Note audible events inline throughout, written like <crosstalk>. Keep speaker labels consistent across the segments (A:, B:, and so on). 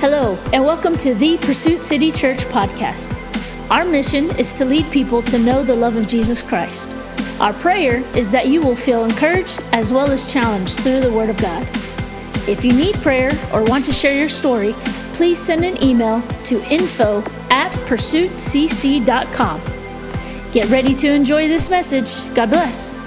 A: Hello, and welcome to the Pursuit City Church podcast. Our mission is to lead people to know the love of Jesus Christ. Our prayer is that you will feel encouraged as well as challenged through the Word of God. If you need prayer or want to share your story, please send an email to info at pursuitcc.com. Get ready to enjoy this message. God bless.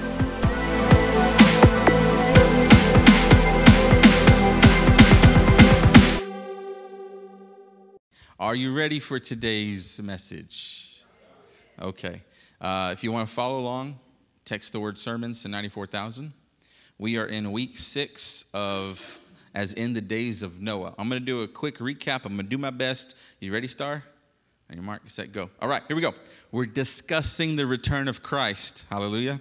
B: Are you ready for today's message? Okay. Uh, if you want to follow along, text the word sermons to 94,000. We are in week six of As in the Days of Noah. I'm going to do a quick recap. I'm going to do my best. You ready, Star? On your mark, set, go. All right, here we go. We're discussing the return of Christ. Hallelujah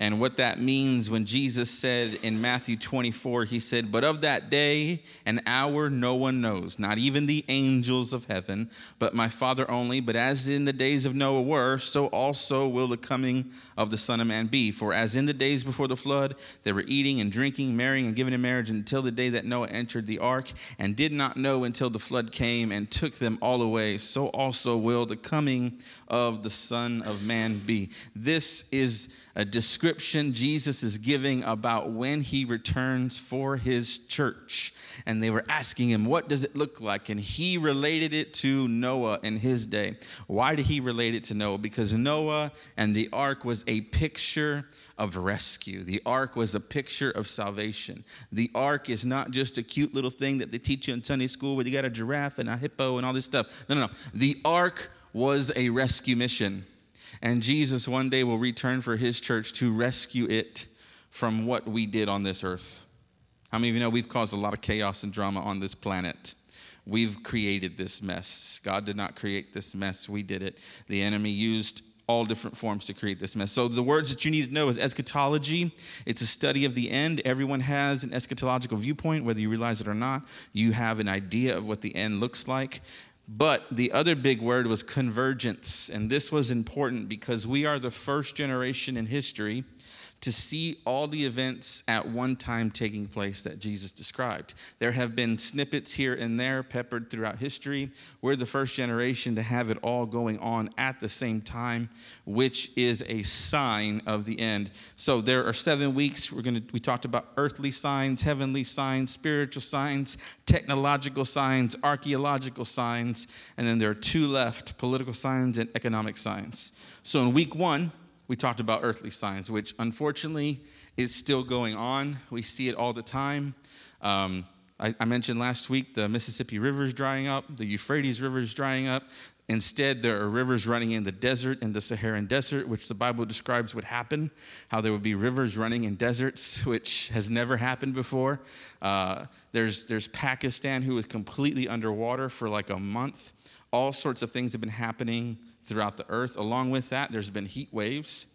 B: and what that means when Jesus said in Matthew 24, he said, But of that day and hour no one knows, not even the angels of heaven, but my Father only. But as in the days of Noah were, so also will the coming of the Son of Man be. For as in the days before the flood, they were eating and drinking, marrying and giving in marriage until the day that Noah entered the ark, and did not know until the flood came and took them all away, so also will the coming of the Son of Man be. This is a description Jesus is giving about when he returns for his church. And they were asking him, What does it look like? And he related it to Noah in his day. Why did he relate it to Noah? Because Noah and the ark was a picture of rescue. The ark was a picture of salvation. The ark is not just a cute little thing that they teach you in Sunday school where you got a giraffe and a hippo and all this stuff. No, no, no. The ark was a rescue mission. And Jesus one day will return for his church to rescue it from what we did on this earth. How many of you know we've caused a lot of chaos and drama on this planet? We've created this mess. God did not create this mess, we did it. The enemy used all different forms to create this mess. So the words that you need to know is eschatology. It's a study of the end. Everyone has an eschatological viewpoint, whether you realize it or not. You have an idea of what the end looks like. But the other big word was convergence. And this was important because we are the first generation in history to see all the events at one time taking place that Jesus described. There have been snippets here and there peppered throughout history. We're the first generation to have it all going on at the same time, which is a sign of the end. So there are 7 weeks we're going to we talked about earthly signs, heavenly signs, spiritual signs, technological signs, archaeological signs, and then there are two left, political signs and economic signs. So in week 1, we talked about earthly signs, which unfortunately is still going on. We see it all the time. Um, I, I, mentioned last week the Mississippi River is drying up, the Euphrates River is drying up. Instead, there are rivers running in the desert, in the Saharan desert, which the Bible describes would happen, how there would be rivers running in deserts, <laughs> which has never happened before. Uh, there's, there's Pakistan, who is completely underwater for like a month. All sorts of things have been happening throughout the earth. Along with that, there's been heat waves.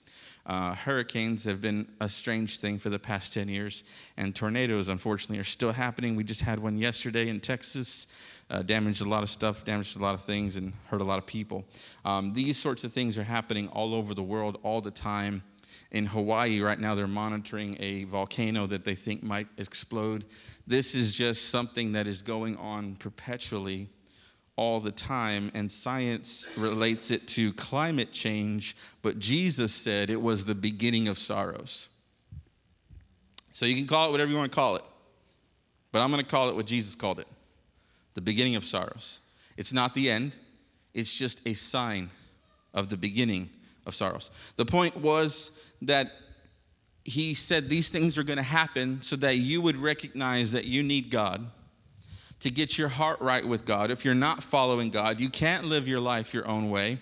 B: Uh, hurricanes have been a strange thing for the past 10 years, and tornadoes, unfortunately, are still happening. We just had one yesterday in Texas, uh, damaged a lot of stuff, damaged a lot of things, and hurt a lot of people. Um, these sorts of things are happening all over the world all the time. In Hawaii, right now, they're monitoring a volcano that they think might explode. This is just something that is going on perpetually all the time, and science relates it to climate change, but Jesus said it was the beginning of sorrows. So you can call it whatever you want to call it, but I'm going to call it what Jesus called it the beginning of sorrows. It's not the end, it's just a sign of the beginning of sorrows. The point was that he said these things are going to happen so that you would recognize that you need God to get your heart right with God. If you're not following God, you can't live your life your own way.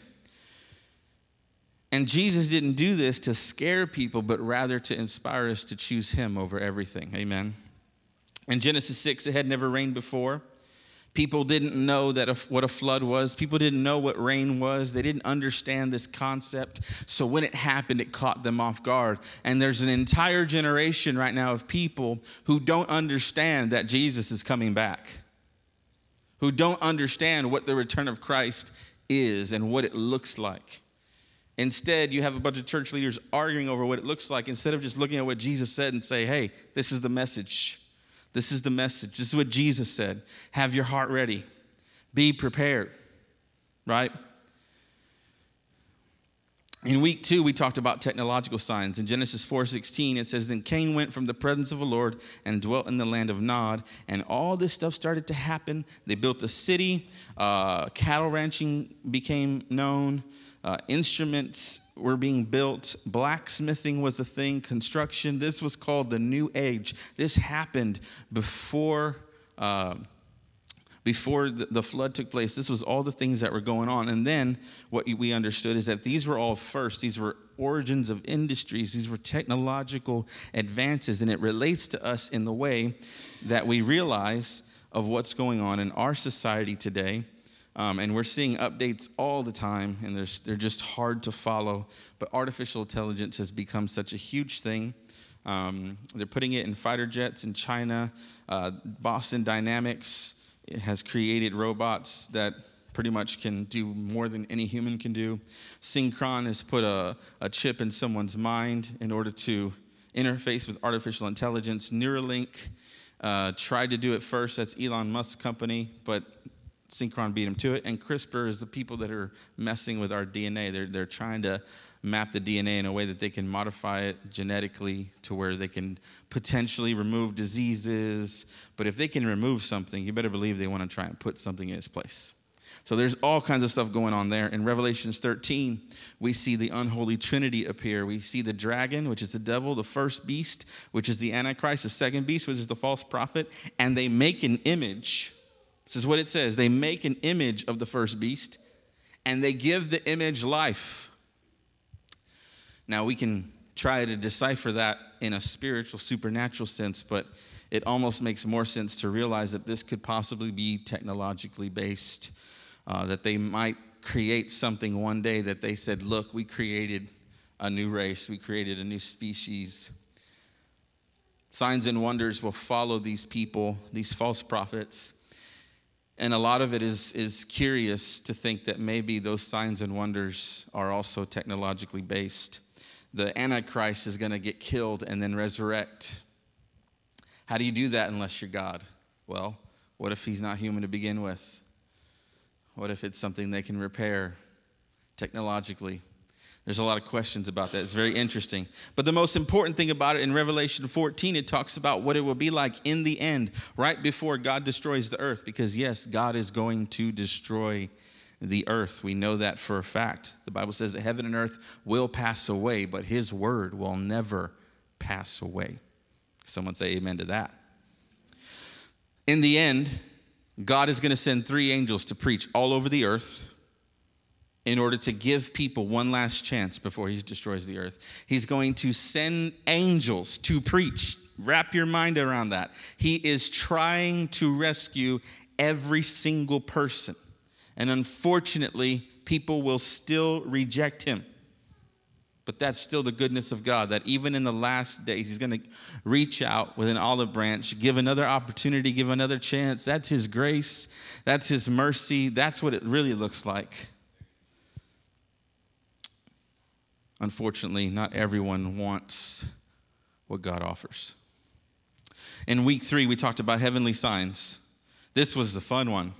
B: And Jesus didn't do this to scare people, but rather to inspire us to choose Him over everything. Amen. In Genesis 6, it had never rained before. People didn't know that a, what a flood was. People didn't know what rain was. They didn't understand this concept. So when it happened, it caught them off guard. And there's an entire generation right now of people who don't understand that Jesus is coming back who don't understand what the return of Christ is and what it looks like. Instead, you have a bunch of church leaders arguing over what it looks like instead of just looking at what Jesus said and say, hey, this is the message. This is the message. This is what Jesus said. Have your heart ready. Be prepared. Right? In week two, we talked about technological signs. In Genesis 4:16, it says, Then Cain went from the presence of the Lord and dwelt in the land of Nod. And all this stuff started to happen. They built a city, uh, cattle ranching became known, uh, instruments were being built, blacksmithing was a thing, construction. This was called the New Age. This happened before. Uh, before the flood took place. This was all the things that were going on. And then what we understood is that these were all first, these were origins of industries, these were technological advances. And it relates to us in the way that we realize of what's going on in our society today. Um, and we're seeing updates all the time, and they're just hard to follow. But artificial intelligence has become such a huge thing. Um, they're putting it in fighter jets in China. Uh, Boston Dynamics has created robots that pretty much can do more than any human can do. Synchron has put a, a chip in someone's mind in order to interface with artificial intelligence. Neuralink uh, tried to do it first. That's Elon Musk's company, but Synchron beat him to it. And CRISPR is the people that are messing with our DNA. They're, they're trying to map the DNA in a way that they can modify it genetically to where they can potentially remove diseases. But if they can remove something, you better believe they want to try and put something in its place. So there's all kinds of stuff going on there. In Revelations 13, we see the unholy trinity appear. We see the dragon, which is the devil, the first beast, which is the antichrist, the second beast, which is the false prophet, and they make an image. This is what it says. They make an image of the first beast and they give the image life. Now, we can try to decipher that in a spiritual, supernatural sense, but it almost makes more sense to realize that this could possibly be technologically based, uh, that they might create something one day that they said, Look, we created a new race, we created a new species. Signs and wonders will follow these people, these false prophets. And a lot of it is, is curious to think that maybe those signs and wonders are also technologically based the Antichrist is going to get killed and then resurrect. How do you do that unless you're God? Well, what if he's not human to begin with? What if it's something they can repair technologically? There's a lot of questions about that. It's very interesting. But the most important thing about it in Revelation 14, it talks about what it will be like in the end, right before God destroys the earth. Because, yes, God is going to destroy the earth. We know that for a fact. The Bible says that heaven and earth will pass away, but his word will never pass away. Someone say amen to that. In the end, God is going to send three angels to preach all over the earth in order to give people one last chance before he destroys the earth. He's going to send angels to preach. Wrap your mind around that. He is trying to rescue every single person. And unfortunately, people will still reject him. But that's still the goodness of God, that even in the last days, He's going to reach out with an olive branch, give another opportunity, give another chance. That's His grace, that's His mercy. That's what it really looks like. Unfortunately, not everyone wants what God offers. In week three, we talked about heavenly signs. This was the fun one.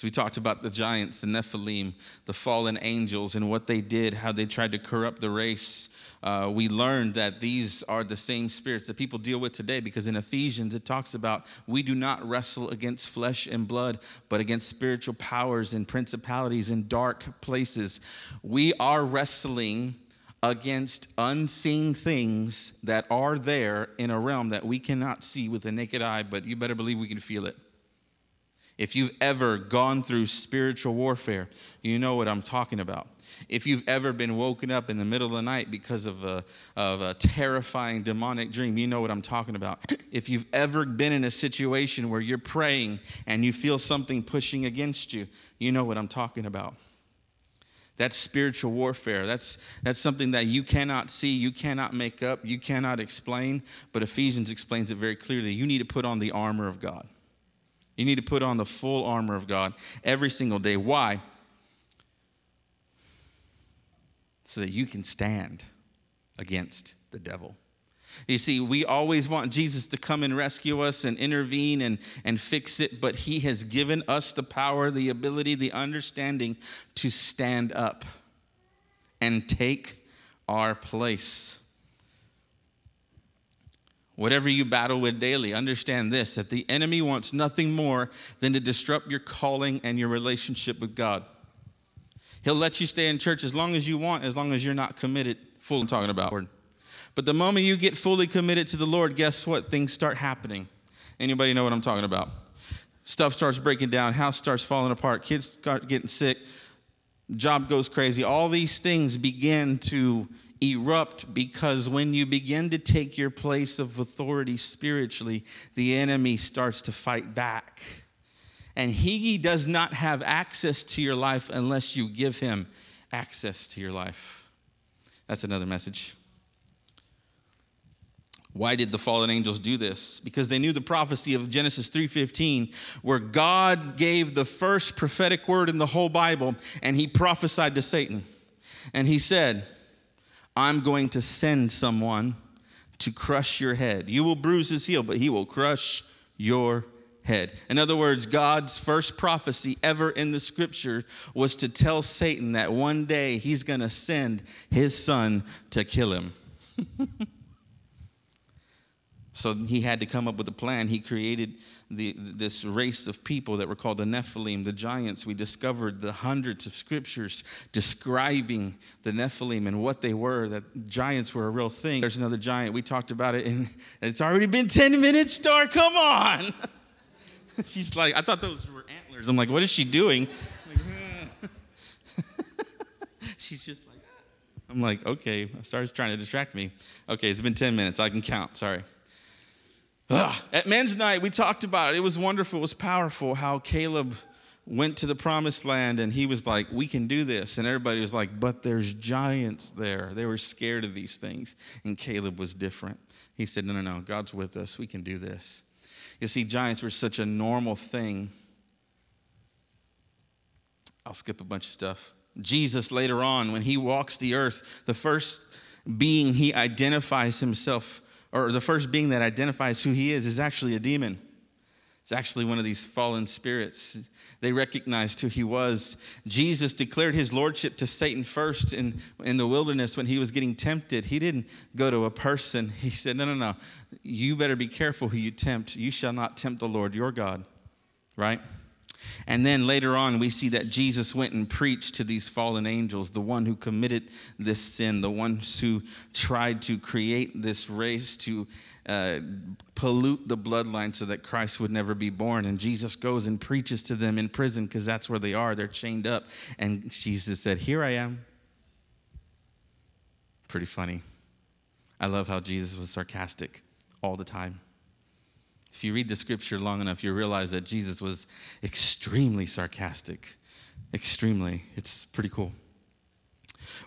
B: So we talked about the giants, the Nephilim, the fallen angels, and what they did, how they tried to corrupt the race. Uh, we learned that these are the same spirits that people deal with today because in Ephesians it talks about we do not wrestle against flesh and blood, but against spiritual powers and principalities in dark places. We are wrestling against unseen things that are there in a realm that we cannot see with the naked eye, but you better believe we can feel it. If you've ever gone through spiritual warfare, you know what I'm talking about. If you've ever been woken up in the middle of the night because of a, of a terrifying demonic dream, you know what I'm talking about. <clears throat> If you've ever been in a situation where you're praying and you feel something pushing against you, you know what I'm talking about. That's spiritual warfare. That's, that's something that you cannot see, you cannot make up, you cannot explain, but Ephesians explains it very clearly. You need to put on the armor of God. You need to put on the full armor of God every single day. Why? So that you can stand against the devil. You see, we always want Jesus to come and rescue us and intervene and, and fix it, but He has given us the power, the ability, the understanding to stand up and take our place. Whatever you battle with daily, understand this that the enemy wants nothing more than to disrupt your calling and your relationship with God. He'll let you stay in church as long as you want, as long as you're not committed. Full I'm talking about. But the moment you get fully committed to the Lord, guess what? Things start happening. Anybody know what I'm talking about? Stuff starts breaking down, house starts falling apart, kids start getting sick, job goes crazy. All these things begin to erupt because when you begin to take your place of authority spiritually, the enemy starts to fight back. And he does not have access to your life unless you give him access to your life. That's another message. Why did the fallen angels do this? Because they knew the prophecy of Genesis 3:15 where God gave the first prophetic word in the whole Bible and he prophesied to Satan. And he said, "I'm going to send someone to crush your head. You will bruise his heel, but he will crush your head." In other words, God's first prophecy ever in the scripture was to tell Satan that one day he's going to send his son to kill him. <laughs> So he had to come up with a plan. He created the, this race of people that were called the Nephilim, the giants. We discovered the hundreds of scriptures describing the Nephilim and what they were, that giants were a real thing. There's another giant. We talked about it, and it's already been 10 minutes, Star. Come on. <laughs> She's like, I thought those were antlers. I'm like, what is she doing? <laughs> She's just like, I'm like, okay. Star's trying to distract me. Okay, it's been 10 minutes. I can count. Sorry. Ugh. At men's night, we talked about it. It was wonderful, it was powerful how Caleb went to the promised land and he was like, We can do this. And everybody was like, But there's giants there. They were scared of these things. And Caleb was different. He said, No, no, no, God's with us. We can do this. You see, giants were such a normal thing. I'll skip a bunch of stuff. Jesus, later on, when he walks the earth, the first being he identifies himself or the first being that identifies who he is, is actually a demon. It's actually one of these fallen spirits. They recognized who he was. Jesus declared his lordship to Satan first in, in the wilderness when he was getting tempted. He didn't go to a person. <laughs> He said, No, no, no. You better be careful who you tempt. You shall not tempt the Lord your God. Right? And then later on, we see that Jesus went and preached to these fallen angels, the one who committed this sin, the ones who tried to create this race to uh, pollute the bloodline so that Christ would never be born. And Jesus goes and preaches to them in prison because that's where they are. They're chained up. And Jesus said, Here I am. Pretty funny. I love how Jesus was sarcastic all the time. If you read the scripture long enough, you realize that Jesus was extremely sarcastic. Extremely. It's pretty cool.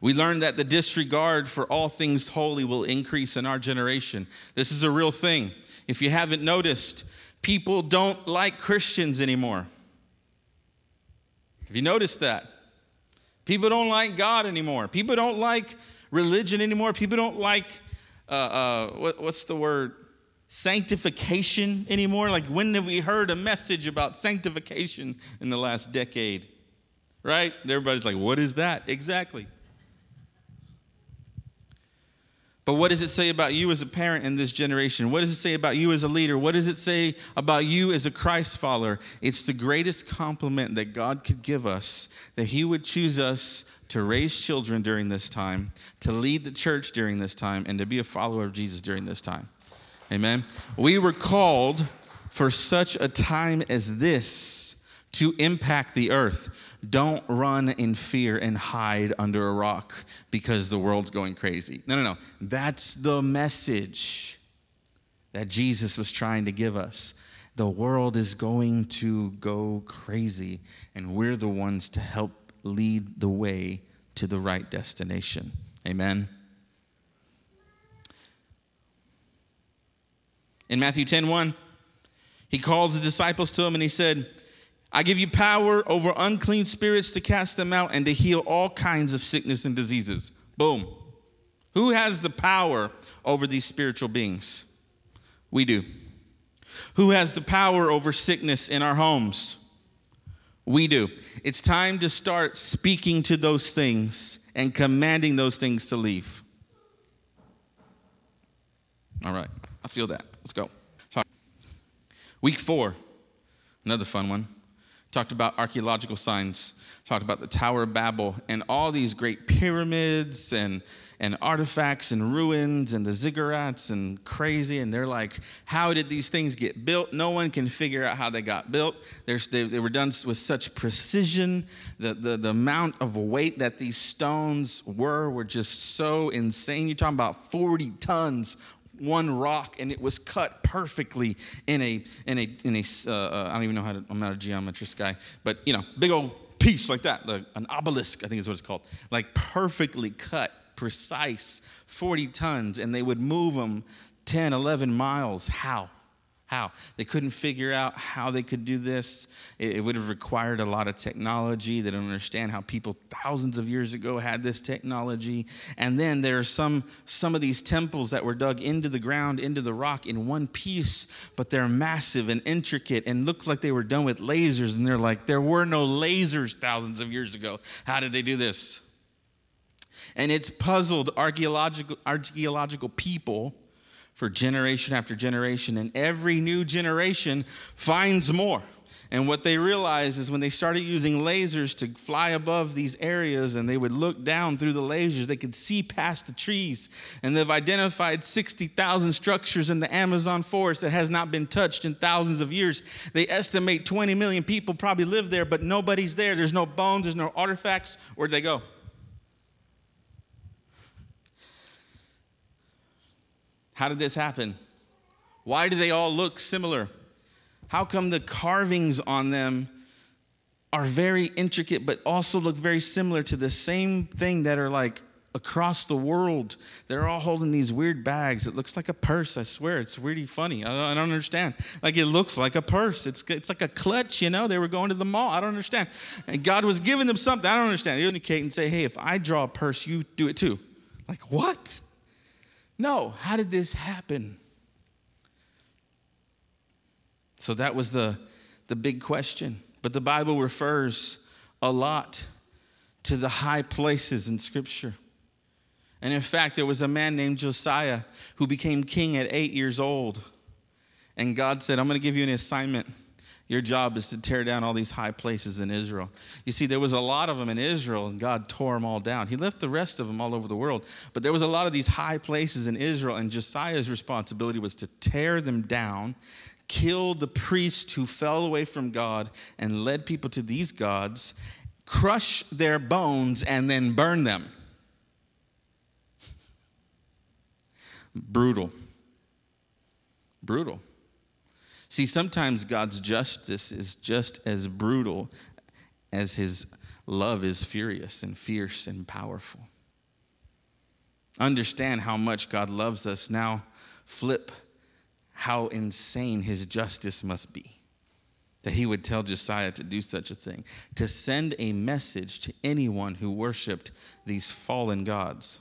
B: We learned that the disregard for all things holy will increase in our generation. This is a real thing. If you haven't noticed, people don't like Christians anymore. Have you noticed that? People don't like God anymore. People don't like religion anymore. People don't like, uh, uh, what, what's the word? Sanctification anymore? Like, when have we heard a message about sanctification in the last decade? Right? Everybody's like, what is that? Exactly. But what does it say about you as a parent in this generation? What does it say about you as a leader? What does it say about you as a Christ follower? It's the greatest compliment that God could give us that He would choose us to raise children during this time, to lead the church during this time, and to be a follower of Jesus during this time. Amen. We were called for such a time as this to impact the earth. Don't run in fear and hide under a rock because the world's going crazy. No, no, no. That's the message that Jesus was trying to give us. The world is going to go crazy, and we're the ones to help lead the way to the right destination. Amen. In Matthew 10 1, he calls the disciples to him and he said, I give you power over unclean spirits to cast them out and to heal all kinds of sickness and diseases. Boom. Who has the power over these spiritual beings? We do. Who has the power over sickness in our homes? We do. It's time to start speaking to those things and commanding those things to leave. All right, I feel that. Let's go. Week four, another fun one. Talked about archaeological signs, talked about the Tower of Babel and all these great pyramids and, and artifacts and ruins and the ziggurats and crazy. And they're like, how did these things get built? No one can figure out how they got built. They, they were done with such precision. The, the, the amount of weight that these stones were were just so insane. You're talking about 40 tons one rock and it was cut perfectly in a in a in a uh, uh, I don't even know how to I'm not a geometrist guy but you know big old piece like that like an obelisk I think is what it's called like perfectly cut precise 40 tons and they would move them 10 11 miles. How how? They couldn't figure out how they could do this. It, it, would have required a lot of technology. They don't understand how people thousands of years ago had this technology. And then there are some, some of these temples that were dug into the ground, into the rock in one piece, but they're massive and intricate and look like they were done with lasers. And they're like, there were no lasers thousands of years ago. How did they do this? And it's puzzled archaeological, archaeological people for generation after generation, and every new generation finds more. And what they realized is when they started using lasers to fly above these areas and they would look down through the lasers, they could see past the trees. And they've identified 60,000 structures in the Amazon forest that has not been touched in thousands of years. They estimate 20 million people probably live there, but nobody's there. There's no bones, there's no artifacts. Where'd they go? How did this happen? Why do they all look similar? How come the carvings on them are very intricate but also look very similar to the same thing that are like across the world? They're all holding these weird bags. It looks like a purse, I swear. It's really funny. I don't, I don't understand. Like it looks like a purse. It's, it's like a clutch, you know? They were going to the mall. I don't understand. And God was giving them something. I don't understand. He indicate and say, hey, if I draw a purse, you do it too. Like, what? No, how did this happen? So that was the, the big question. But the Bible refers a lot to the high places in Scripture. And in fact, there was a man named Josiah who became king at eight years old. And God said, I'm going to give you an assignment. Your job is to tear down all these high places in Israel. You see, there was a lot of them in Israel, and God tore them all down. He left the rest of them all over the world. But there was a lot of these high places in Israel, and Josiah's responsibility was to tear them down, kill the priests who fell away from God and led people to these gods, crush their bones, and then burn them. Brutal. Brutal. See, sometimes God's justice is just as brutal as his love is furious and fierce and powerful. Understand how much God loves us. Now, flip how insane his justice must be. That he would tell Josiah to do such a thing, to send a message to anyone who worshiped these fallen gods.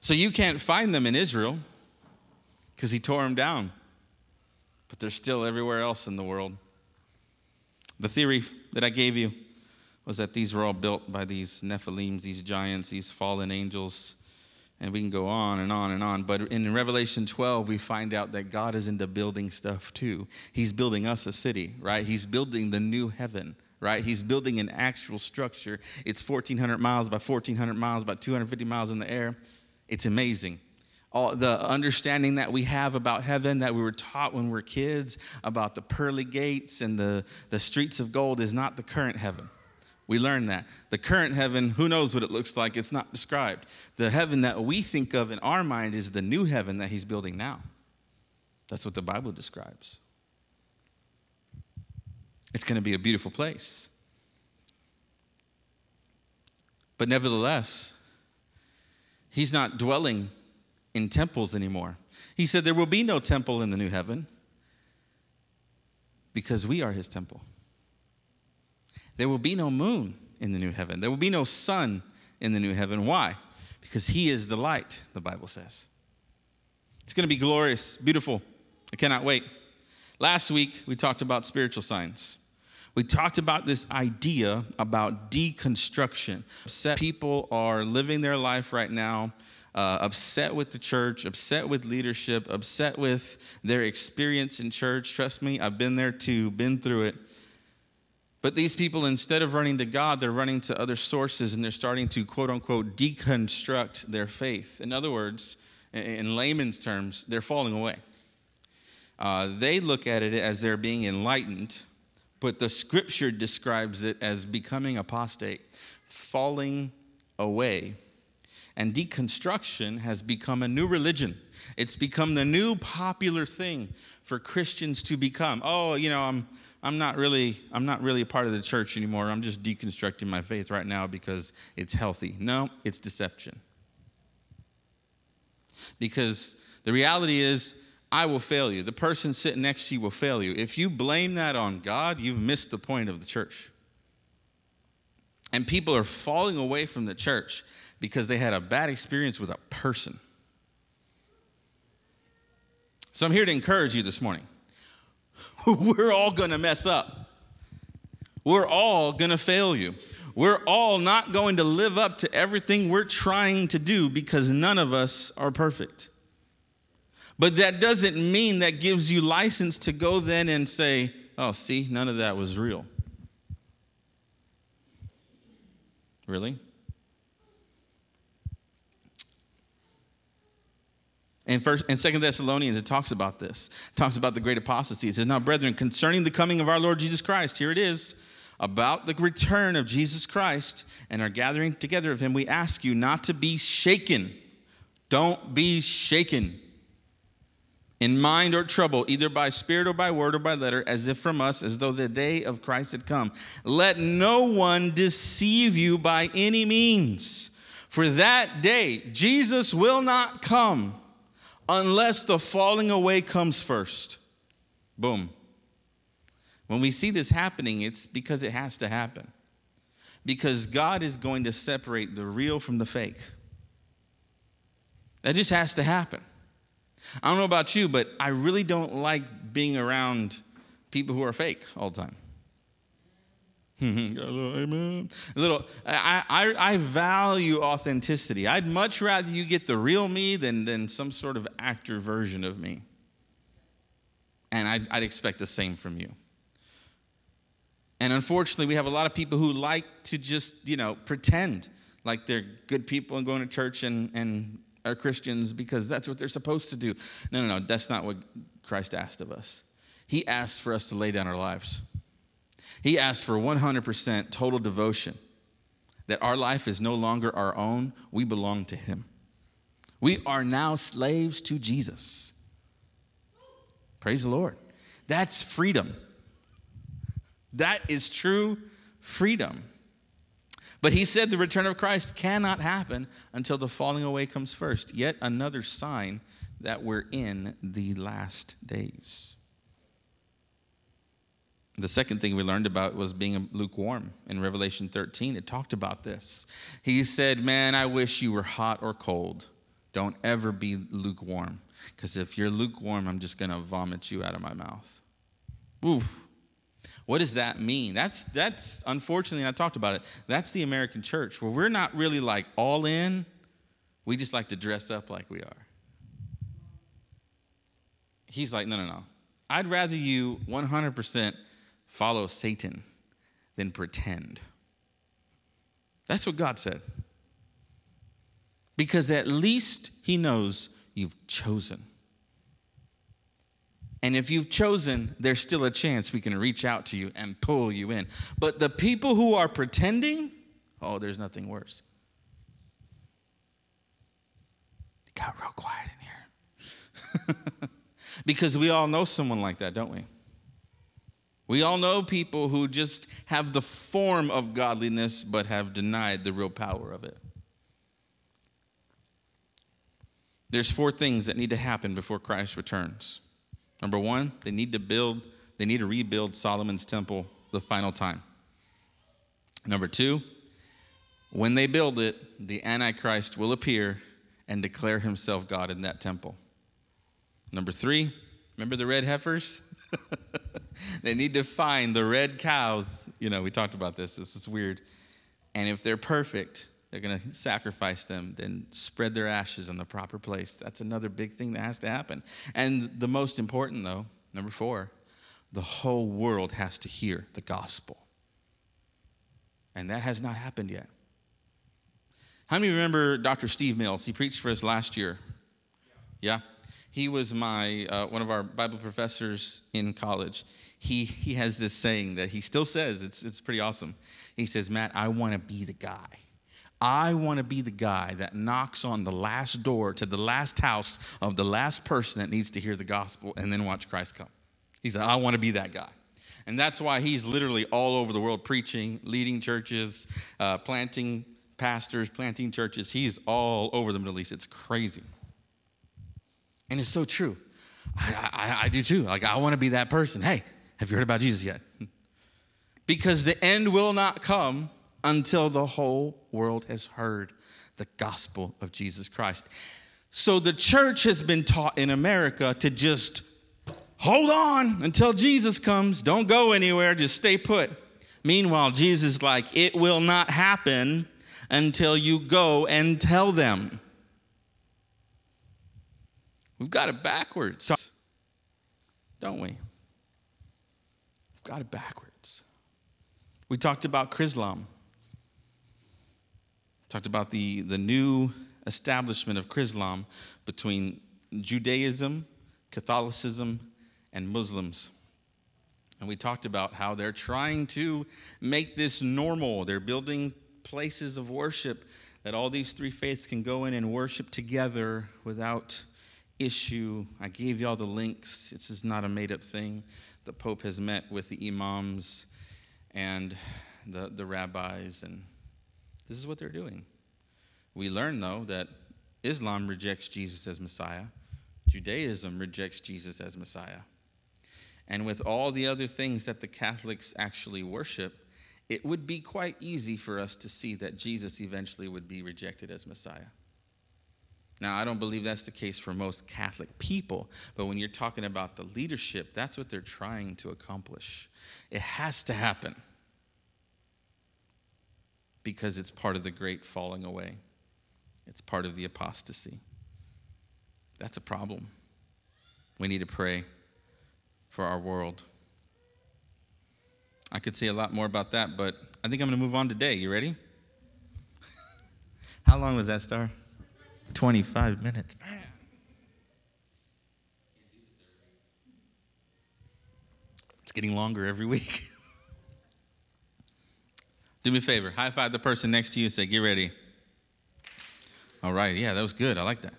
B: So you can't find them in Israel because he tore them down. But they're still everywhere else in the world. The theory that I gave you was that these were all built by these Nephilims, these giants, these fallen angels. And we can go on and on and on. But in Revelation 12, we find out that God is into building stuff too. He's building us a city, right? He's building the new heaven right? He's building an actual structure. It's 1,400 miles by 1,400 miles, about 250 miles in the air. It's amazing all the understanding that we have about heaven that we were taught when we were kids about the pearly gates and the, the streets of gold is not the current heaven. We learn that. The current heaven, who knows what it looks like? It's not described. The heaven that we think of in our mind is the new heaven that he's building now. That's what the Bible describes. It's going to be a beautiful place. But nevertheless, he's not dwelling in temples anymore. He said, There will be no temple in the new heaven because we are his temple. There will be no moon in the new heaven. There will be no sun in the new heaven. Why? because he is the light, the Bible says. It's going to be glorious, beautiful. I cannot wait. Last week, we talked about spiritual signs. We talked about this idea about deconstruction. People are living their life right now uh, upset with the church, upset with leadership, upset with their experience in church. Trust me, I've been there too, been through it. But these people, instead of running to God, they're running to other sources and they're starting to quote unquote deconstruct their faith. In other words, in layman's terms, they're falling away. Uh, they look at it as they're being enlightened, but the scripture describes it as becoming apostate, falling away. And deconstruction has become a new religion. It's become the new popular thing for Christians to become. Oh, you know, I'm I'm not really I'm not really a part of the church anymore. I'm just deconstructing my faith right now because it's healthy. No, it's deception. Because the reality is I will fail you. The person sitting next to you will fail you. If you blame that on God, you've missed the point of the church. And people are falling away from the church because they had a bad experience with a person. So I'm here to encourage you this morning. <laughs> We're all to mess up. We're all to fail you. We're all not going to live up to everything we're trying to do because none of us are perfect. But that doesn't mean that gives you license to go then and say, oh, see, none of that was real. Really? In first and second Thessalonians, it talks about this. It talks about the great apostasy. It says, Now, brethren, concerning the coming of our Lord Jesus Christ, here it is, about the return of Jesus Christ and our gathering together of him, we ask you not to be shaken. Don't be shaken in mind or trouble, either by spirit or by word or by letter, as if from us, as though the day of Christ had come. Let no one deceive you by any means, for that day Jesus will not come unless the falling away comes first. Boom. When we see this happening, it's because it has to happen. Because God is going to separate the real from the fake. That just has to happen. I don't know about you, but I really don't like being around people who are fake all the time. <laughs> Amen. A little, I, I, I value authenticity. I'd much rather you get the real me than, than some sort of actor version of me. And I'd, I'd expect the same from you. And unfortunately, we have a lot of people who like to just, you know, pretend like they're good people and going to church and, and are Christians because that's what they're supposed to do. No, no, no, that's not what Christ asked of us. He asked for us to lay down our lives. He asks for 100% total devotion, that our life is no longer our own, we belong to Him. We are now slaves to Jesus. Praise the Lord. That's freedom. That is true freedom. But he said the return of Christ cannot happen until the falling away comes first. Yet another sign that we're in the last days. The second thing we learned about was being lukewarm. In Revelation 13, it talked about this. He said, Man, I wish you were hot or cold. Don't ever be lukewarm. Because if you're lukewarm, I'm just going to vomit you out of my mouth. Oof. What does that mean? That's, that's unfortunately, and I talked about it, that's the American church where we're not really like all in. We just like to dress up like we are. He's like, no, no, no. I'd rather you 100% follow Satan than pretend. That's what God said. Because at least He knows you've chosen. And if you've chosen, there's still a chance we can reach out to you and pull you in. But the people who are pretending, oh, there's nothing worse. It got real quiet in here. <laughs> because we all know someone like that, don't we? We all know people who just have the form of godliness but have denied the real power of it. There's four things that need to happen before Christ returns. Number one, they need to build, they need to rebuild Solomon's temple the final time. Number two, When they build it, the Antichrist will appear and declare himself God in that temple. Number three, remember the red heifers? <laughs> <laughs> they need to find the red cows. You know, we talked about this. This is weird. And if they're perfect, they're going to sacrifice them, then spread their ashes in the proper place. That's another big thing that has to happen. And the most important, though, number four, the whole world has to hear the gospel. And that has not happened yet. How many remember Dr. Steve Mills? He preached for us last year. Yeah? He was my uh, one of our Bible professors in college. He he has this saying that he still says it's it's pretty awesome. He says, "Matt, I want to be the guy. I want to be the guy that knocks on the last door to the last house of the last person that needs to hear the gospel and then watch Christ come." He said, "I want to be that guy." And that's why he's literally all over the world preaching, leading churches, uh, planting pastors, planting churches. He's all over the Middle East. It's crazy. And it's so true. I, I, I do too. Like, I want to be that person. Hey, have you heard about Jesus yet? <laughs> because the end will not come until the whole world has heard the gospel of Jesus Christ. So the church has been taught in America to just hold on until Jesus comes. Don't go anywhere, just stay put. Meanwhile, Jesus like, it will not happen until you go and tell them. We've got it backwards, don't we? We've got it backwards. We talked about Chrislam. Talked about the, the new establishment of Chrislam between Judaism, Catholicism, and Muslims. And we talked about how they're trying to make this normal. They're building places of worship that all these three faiths can go in and worship together without issue. I gave y'all the links. This is not a made up thing. The Pope has met with the imams and the, the rabbis, and this is what they're doing. We learn, though, that Islam rejects Jesus as Messiah, Judaism rejects Jesus as Messiah. And with all the other things that the Catholics actually worship, it would be quite easy for us to see that Jesus eventually would be rejected as Messiah. Now, I don't believe that's the case for most Catholic people, but when you're talking about the leadership, that's what they're trying to accomplish. It has to happen because it's part of the great falling away, it's part of the apostasy. That's a problem. We need to pray for our world. I could say a lot more about that, but I think I'm going to move on today. You ready? <laughs> How long was that, Star? 25 minutes. It's getting longer every week. <laughs> Do me a favor, high five the person next to you and say, Get ready. All right, yeah, that was good. I like that.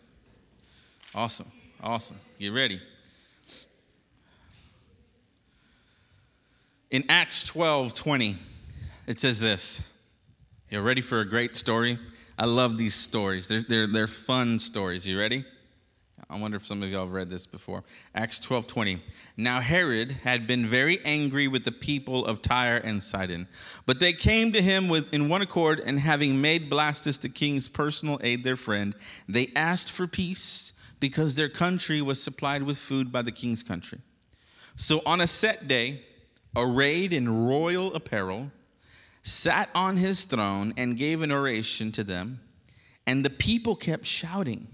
B: Awesome, awesome. Get ready. In Acts 12 20, it says this. You're ready for a great story? I love these stories. They're, they're, they're fun stories. You ready? I wonder if some of y'all have read this before. Acts 12 20. Now Herod had been very angry with the people of Tyre and Sidon, but they came to him with, in one accord, and having made Blastus the king's personal aide their friend, they asked for peace because their country was supplied with food by the king's country. So on a set day, arrayed in royal apparel, sat on his throne and gave an oration to them. And the people kept shouting,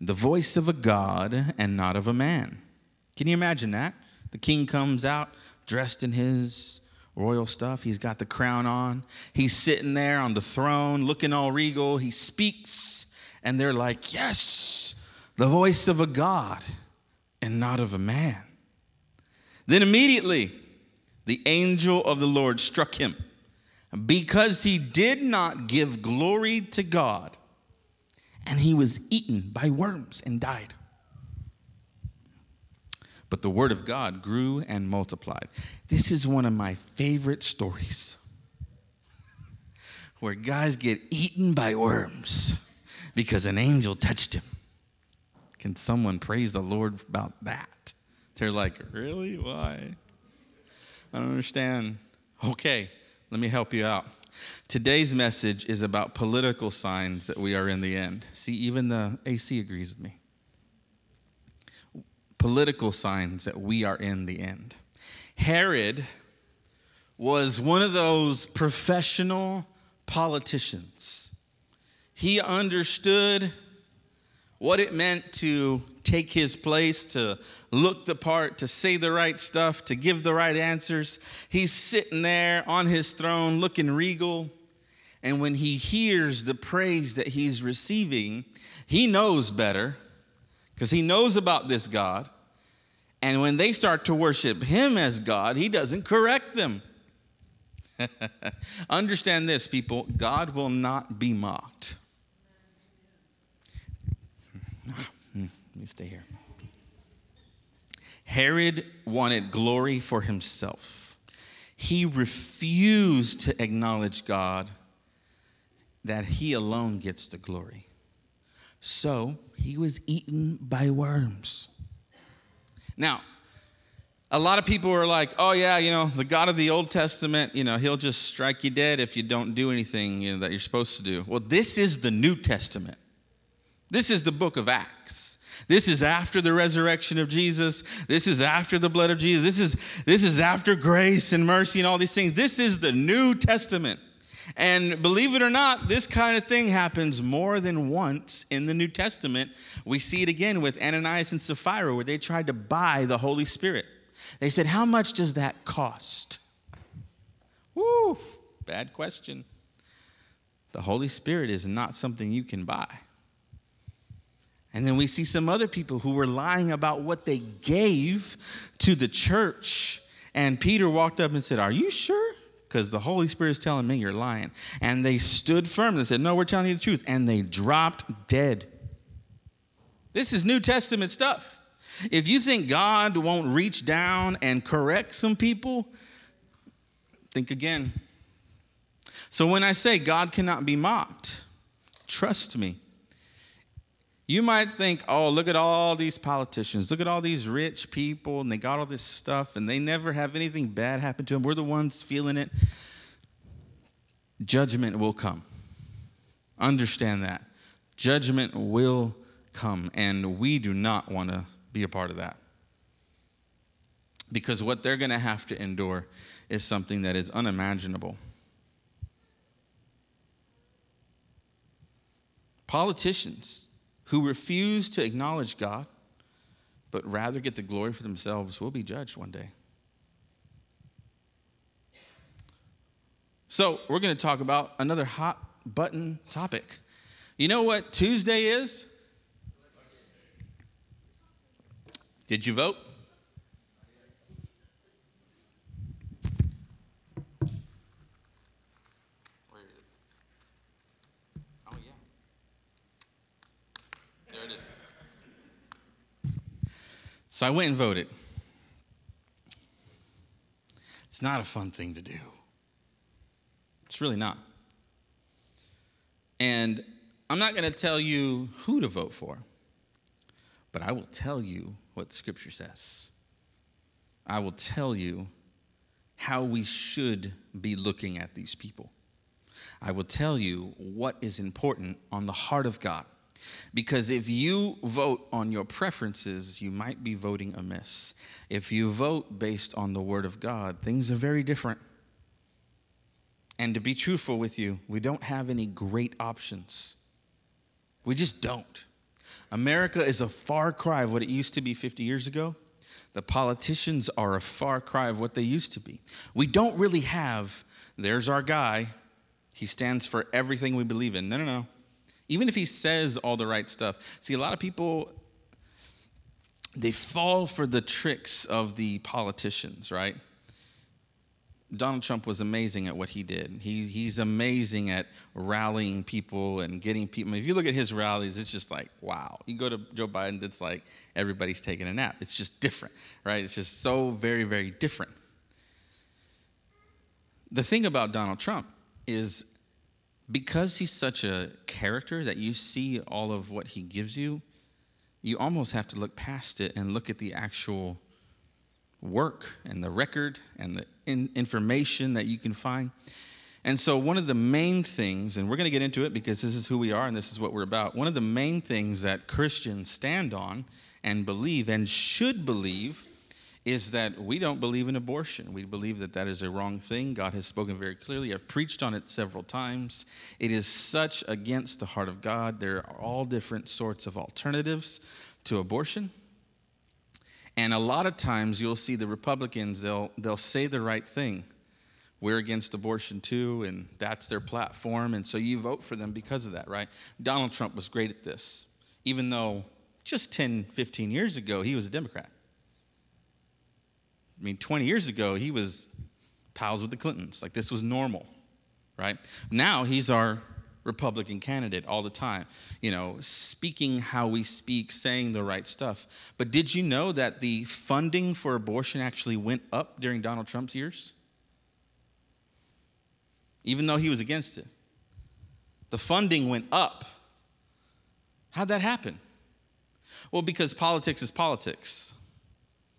B: The voice of a God and not of a man. Can you imagine that? The king comes out dressed in his royal stuff. He's got the crown on. He's sitting there on the throne looking all regal. He speaks, and they're like, Yes, the voice of a God and not of a man. Then immediately, the angel of the Lord struck him because he did not give glory to God, and he was eaten by worms and died. But the word of God grew and multiplied. This is one of my favorite stories <laughs> where guys get eaten by worms because an angel touched him. Can someone praise the Lord about that? They're like, really? Why? I don't understand. Okay, let me help you out. Today's message is about political signs that we are in the end. See, even the AC agrees with me. Political signs that we are in the end. Herod was one of those professional politicians. He understood what it meant to take his place, to look the part, to say the right stuff, to give the right answers. He's sitting there on his throne looking regal. And when he hears the praise that he's receiving, he knows better because he knows about this God. And when they start to worship him as God, he doesn't correct them. <laughs> Understand this, people God will not be mocked. Let me stay here. Herod wanted glory for himself. He refused to acknowledge God that he alone gets the glory. So he was eaten by worms. Now, a lot of people are like, oh, yeah, you know, the God of the Old Testament, you know, he'll just strike you dead if you don't do anything you know, that you're supposed to do. Well, this is the New Testament. This is the book of Acts. This is after the resurrection of Jesus. This is after the blood of Jesus. This is, this is after grace and mercy and all these things. This is the New Testament. And believe it or not, this kind of thing happens more than once in the New Testament. We see it again with Ananias and Sapphira, where they tried to buy the Holy Spirit. They said, How much does that cost? Woo, bad question. The Holy Spirit is not something you can buy. And then we see some other people who were lying about what they gave to the church. And Peter walked up and said, Are you sure? Because the Holy Spirit is telling me you're lying. And they stood firm and said, No, we're telling you the truth. And they dropped dead. This is New Testament stuff. If you think God won't reach down and correct some people, think again. So when I say God cannot be mocked, trust me. You might think, oh, look at all these politicians, look at all these rich people, and they got all this stuff, and they never have anything bad happen to them. We're the ones feeling it. Judgment will come. Understand that. Judgment will come, and we do not want to be a part of that. Because what they're going to have to endure is something that is unimaginable. Politicians who refuse to acknowledge God, but rather get the glory for themselves, will be judged one day. So, we're going to talk about another hot button topic. You know what Tuesday is? Did you vote? Where is it? Oh, yeah. There it is. So I went and voted. It's not a fun thing to do. It's really not. And I'm not going to tell you who to vote for, but I will tell you what the scripture says. I will tell you how we should be looking at these people. I will tell you what is important on the heart of God. Because if you vote on your preferences, you might be voting amiss. If you vote based on the Word of God, things are very different. And to be truthful with you, we don't have any great options. We just don't. America is a far cry of what it used to be 50 years ago. The politicians are a far cry of what they used to be. We don't really have, there's our guy, he stands for everything we believe in. No, no, no. Even if he says all the right stuff. See, a lot of people, they fall for the tricks of the politicians, right? Donald Trump was amazing at what he did. He, he's amazing at rallying people and getting people. If you look at his rallies, it's just like, wow. You go to Joe Biden, it's like everybody's taking a nap. It's just different, right? It's just so very, very different. The thing about Donald Trump is because he's such a character that you see all of what he gives you, you almost have to look past it and look at the actual work and the record and the in information that you can find. And so, one of the main things, and we're going to get into it because this is who we are and this is what we're about. One of the main things that Christians stand on and believe and should believe is that we don't believe in abortion. We believe that that is a wrong thing. God has spoken very clearly. I've preached on it several times. It is such against the heart of God. There are all different sorts of alternatives to abortion. And a lot of times you'll see the Republicans, they'll, they'll say the right thing. We're against abortion too, and that's their platform. And so you vote for them because of that, right? Donald Trump was great at this, even though just 10, 15 years ago, he was a Democrat. I mean, 20 years ago, he was pals with the Clintons. Like, this was normal, right? Now, he's our Republican candidate all the time, you know, speaking how we speak, saying the right stuff. But did you know that the funding for abortion actually went up during Donald Trump's years? Even though he was against it. The funding went up. How'd that happen? Well, because politics is politics.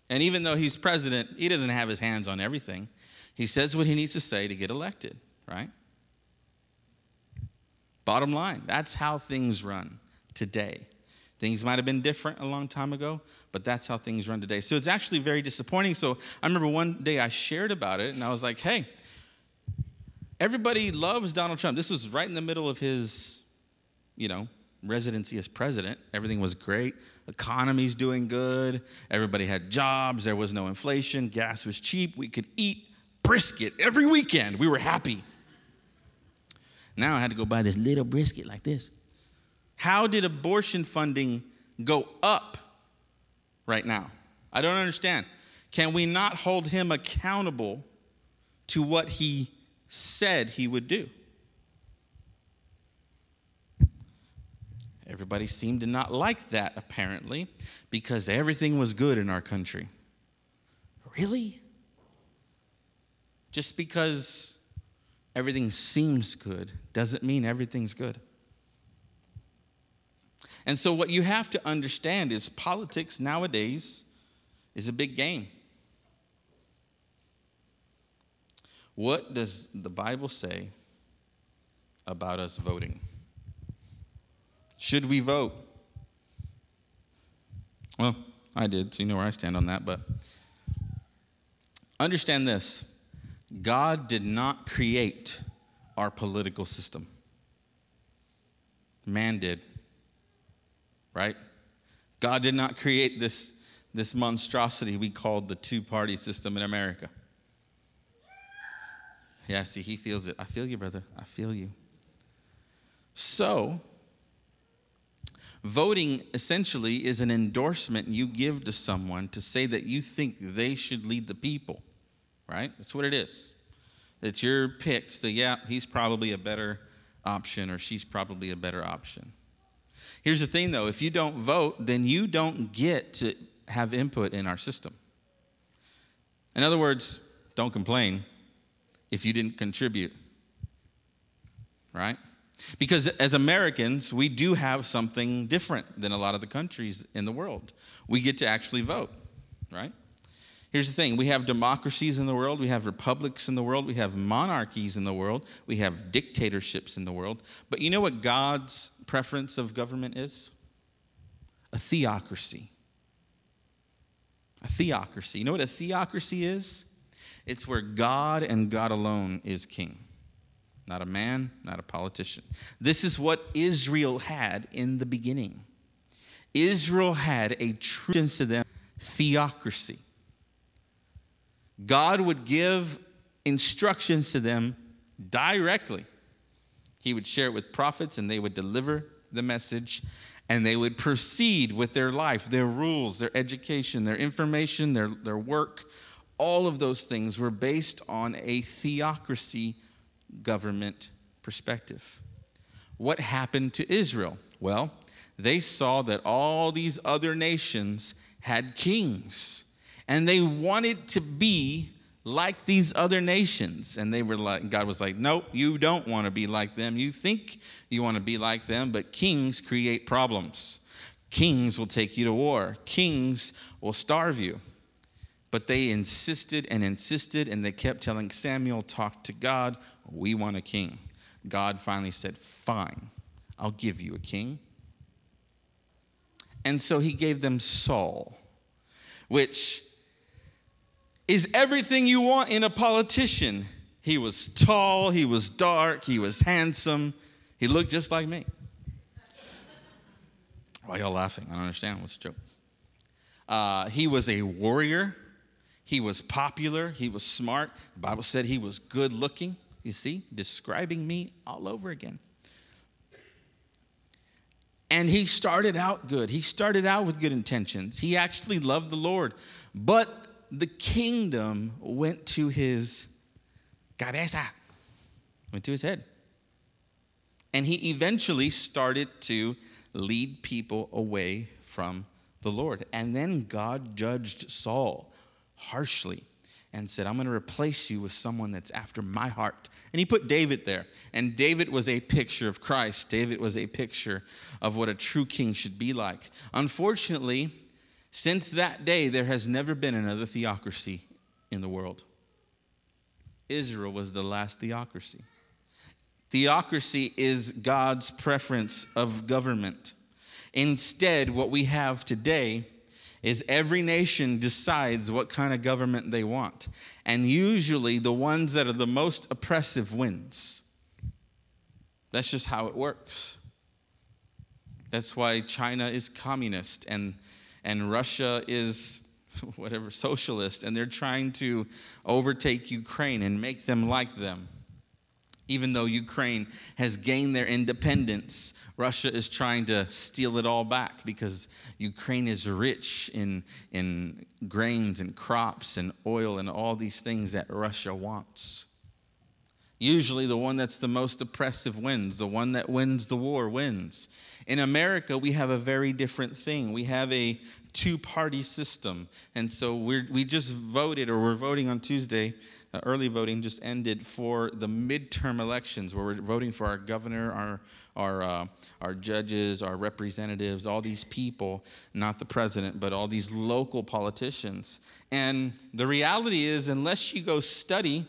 B: And even though he's president, he doesn't have his hands on everything. He says what he needs to say to get elected, right? Bottom line, that's how things run today. Things might have been different a long time ago, but that's how things run today. So it's actually very disappointing. So I remember one day I shared about it and I was like, hey, everybody loves Donald Trump. This was right in the middle of his, you know, residency as president. Everything was great. Economy's doing good. Everybody had jobs. There was no inflation. Gas was cheap. We could eat brisket every weekend. We were happy. Now I had to go buy this little brisket like this. How did abortion funding go up right now? I don't understand. Can we not hold him accountable to what he said he would do? Everybody seemed to not like that, apparently, because everything was good in our country. Really? Just because everything seems good doesn't mean everything's good. And so, what you have to understand is politics nowadays is a big game. What does the Bible say about us voting? Should we vote? Well, I did, so you know where I stand on that, but understand this God did not create our political system, man did, right? God did not create this, this monstrosity we called the two party system in America. Yeah, see, he feels it. I feel you, brother. I feel you. So, voting essentially is an endorsement you give to someone to say that you think they should lead the people right? That's what it is. It's your pick. So, yeah, he's probably a better option or she's probably a better option. Here's the thing though if you don't vote, then you don't get to have input in our system. In other words, don't complain if you didn't contribute, right? Because as Americans, we do have something different than a lot of the countries in the world. We get to actually vote, right? Here's the thing we have democracies in the world, we have republics in the world, we have monarchies in the world, we have dictatorships in the world. But you know what God's preference of government is? A theocracy. A theocracy. You know what a theocracy is? It's where God and God alone is king. Not a man, not a politician. This is what Israel had in the beginning. Israel had a true sense to them theocracy. God would give instructions to them directly. He would share it with prophets and they would deliver the message and they would proceed with their life, their rules, their education, their information, their, their work. All of those things were based on a theocracy government perspective. What happened to Israel? Well, they saw that all these other nations had kings and they wanted to be like these other nations. And they were like, God was like, nope, you don't want to be like them. You think you want to be like them, but kings create problems. Kings will take you to war, kings will starve you. But they insisted and insisted, and they kept telling Samuel, Talk to God. We want a king. God finally said, Fine, I'll give you a king. And so he gave them Saul, which is everything you want in a politician. He was tall, he was dark, he was handsome, he looked just like me. Why y'all laughing? I don't understand. What's the joke? Uh, he was a warrior. He was popular. He was smart. The Bible said he was good looking. You see, describing me all over again. And he started out good. He started out with good intentions. He actually loved the Lord. But the kingdom went to his cabeza, went to his head. And he eventually started to lead people away from the Lord. And then God judged Saul harshly and said, I'm going to replace you with someone that's after my heart. And he put David there. And David was a picture of Christ. David was a picture of what a true king should be like. Unfortunately, since that day, there has never been another theocracy in the world. Israel was the last theocracy. Theocracy is God's preference of government. Instead, what we have today is every nation decides what kind of government they want. And usually the ones that are the most oppressive wins. That's just how it works. That's why China is communist and, and Russia is <laughs> whatever socialist, and they're trying to overtake Ukraine and make them like them. Even though Ukraine has gained their independence, Russia is trying to steal it all back because Ukraine is rich in, in grains and crops and oil and all these things that Russia wants. Usually, the one that's the most oppressive wins, the one that wins the war wins. In America, we have a very different thing. We have a two party system. And so we we just voted, or we're voting on Tuesday, early voting just ended for the midterm elections, where we're voting for our governor, our, our, uh, our judges, our representatives, all these people, not the president, but all these local politicians. And the reality is, unless you go study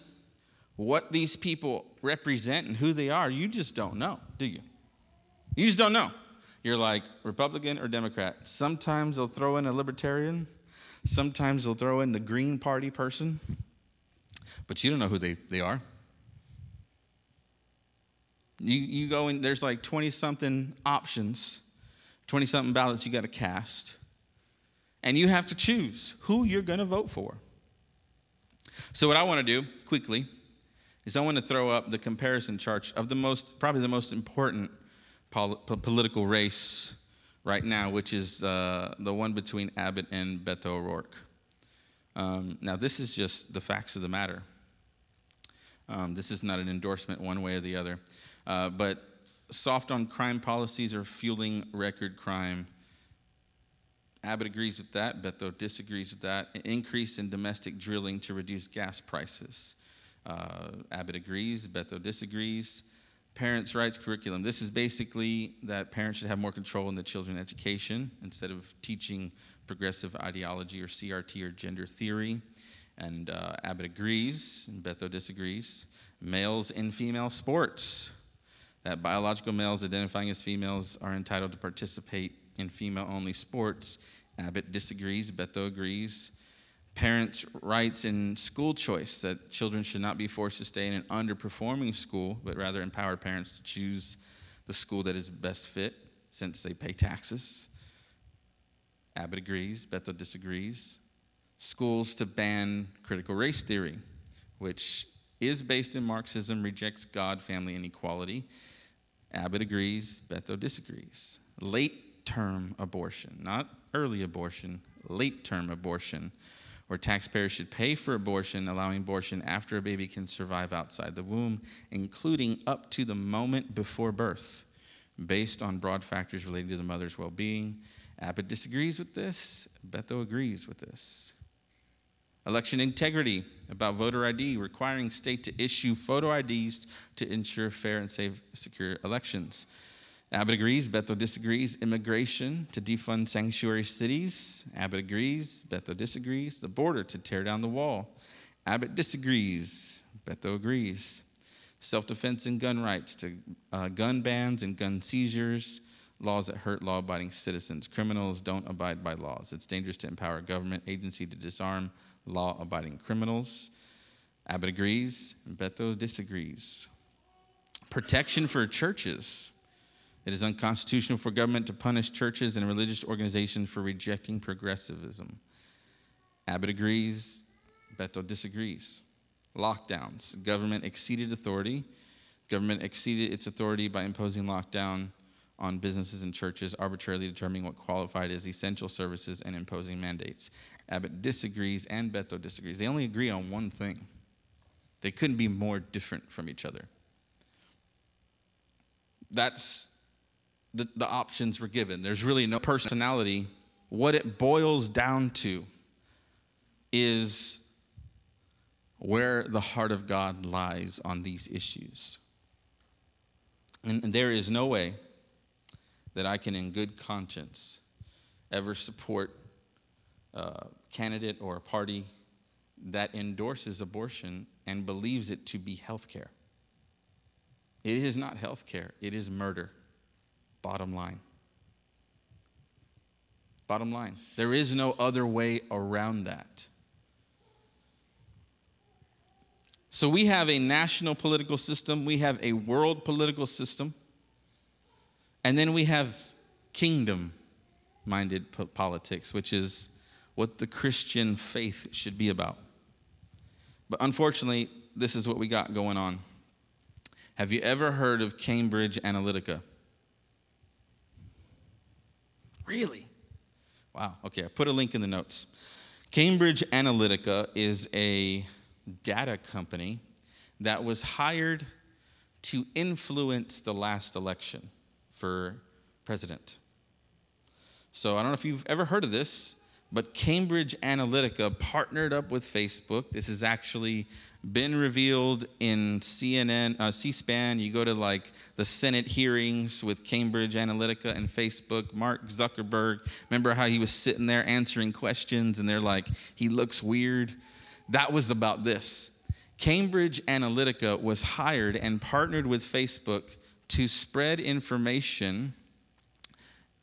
B: what these people represent and who they are, you just don't know, do you? You just don't know. You're like Republican or Democrat. Sometimes they'll throw in a libertarian, sometimes they'll throw in the Green Party person, but you don't know who they, they are. You, you go in, there's like 20 something options, 20 something ballots you got to cast, and you have to choose who you're going to vote for. So, what I want to do quickly is I want to throw up the comparison chart of the most, probably the most important pol- political race right now, which is uh, the one between Abbott and Beto O'Rourke. Um, now, this is just the facts of the matter. Um, this is not an endorsement one way or the other. Uh, but soft on crime policies are fueling record crime. Abbott agrees with that. Beto disagrees with that. Increase in domestic drilling to reduce gas prices. Uh, Abbott agrees. Beto disagrees. Parents' rights curriculum. This is basically that parents should have more control in the children's education instead of teaching progressive ideology or CRT or gender theory. And uh, Abbott agrees, and Beto disagrees. Males in female sports. That biological males identifying as females are entitled to participate in female only sports. Abbott disagrees, Beto agrees. Parents' rights in school choice, that children should not be forced to stay in an underperforming school, but rather empower parents to choose the school that is best fit since they pay taxes. Abbott agrees, Beto disagrees schools to ban critical race theory, which is based in Marxism, rejects God, family, and equality. Abbott agrees, Beto disagrees. Late term abortion, not early abortion, late term abortion, where taxpayers should pay for abortion, allowing abortion after a baby can survive outside the womb, including up to the moment before birth, based on broad factors related to the mother's well being. Abbott disagrees with this, Beto agrees with this. Election integrity about voter ID, requiring state to issue photo IDs to ensure fair and safe, secure elections. Abbott agrees, Beto disagrees. Immigration to defund sanctuary cities. Abbott agrees, Beto disagrees. The border to tear down the wall. Abbott disagrees, Beto agrees. Self defense and gun rights to uh, gun bans and gun seizures. Laws that hurt law abiding citizens. Criminals don't abide by laws. It's dangerous to empower a government agency to disarm law abiding criminals. Abbott agrees, Beto disagrees. Protection for churches. It is unconstitutional for government to punish churches and religious organizations for rejecting progressivism. Abbott agrees, Beto disagrees. Lockdowns. Government exceeded authority. Government exceeded its authority by imposing lockdown on businesses and churches, arbitrarily determining what qualified as essential services and imposing mandates. Abbott disagrees and Beto disagrees. They only agree on one thing. They couldn't be more different from each other. That's the, the options were given. There's really no personality. What it boils down to is where the heart of God lies on these issues. And, and there is no way that I can, in good conscience, ever support a candidate or a party that endorses abortion and believes it to be health care. It is not health care, it is murder. Bottom line. Bottom line. There is no other way around that. So we have a national political system, we have a world political system, and then we have kingdom minded politics, which is what the Christian faith should be about. But unfortunately, this is what we got going on. Have you ever heard of Cambridge Analytica? Really? Wow. Okay, I put a link in the notes. Cambridge Analytica is a data company that was hired to influence the last election for president. So I don't know if you've ever heard of this, but Cambridge Analytica partnered up with Facebook. This has actually been revealed in CNN, uh, C-SPAN. You go to like the Senate hearings with Cambridge Analytica and Facebook. Mark Zuckerberg, remember how he was sitting there answering questions, and they're like, he looks weird. That was about this. Cambridge Analytica was hired and partnered with Facebook to spread information,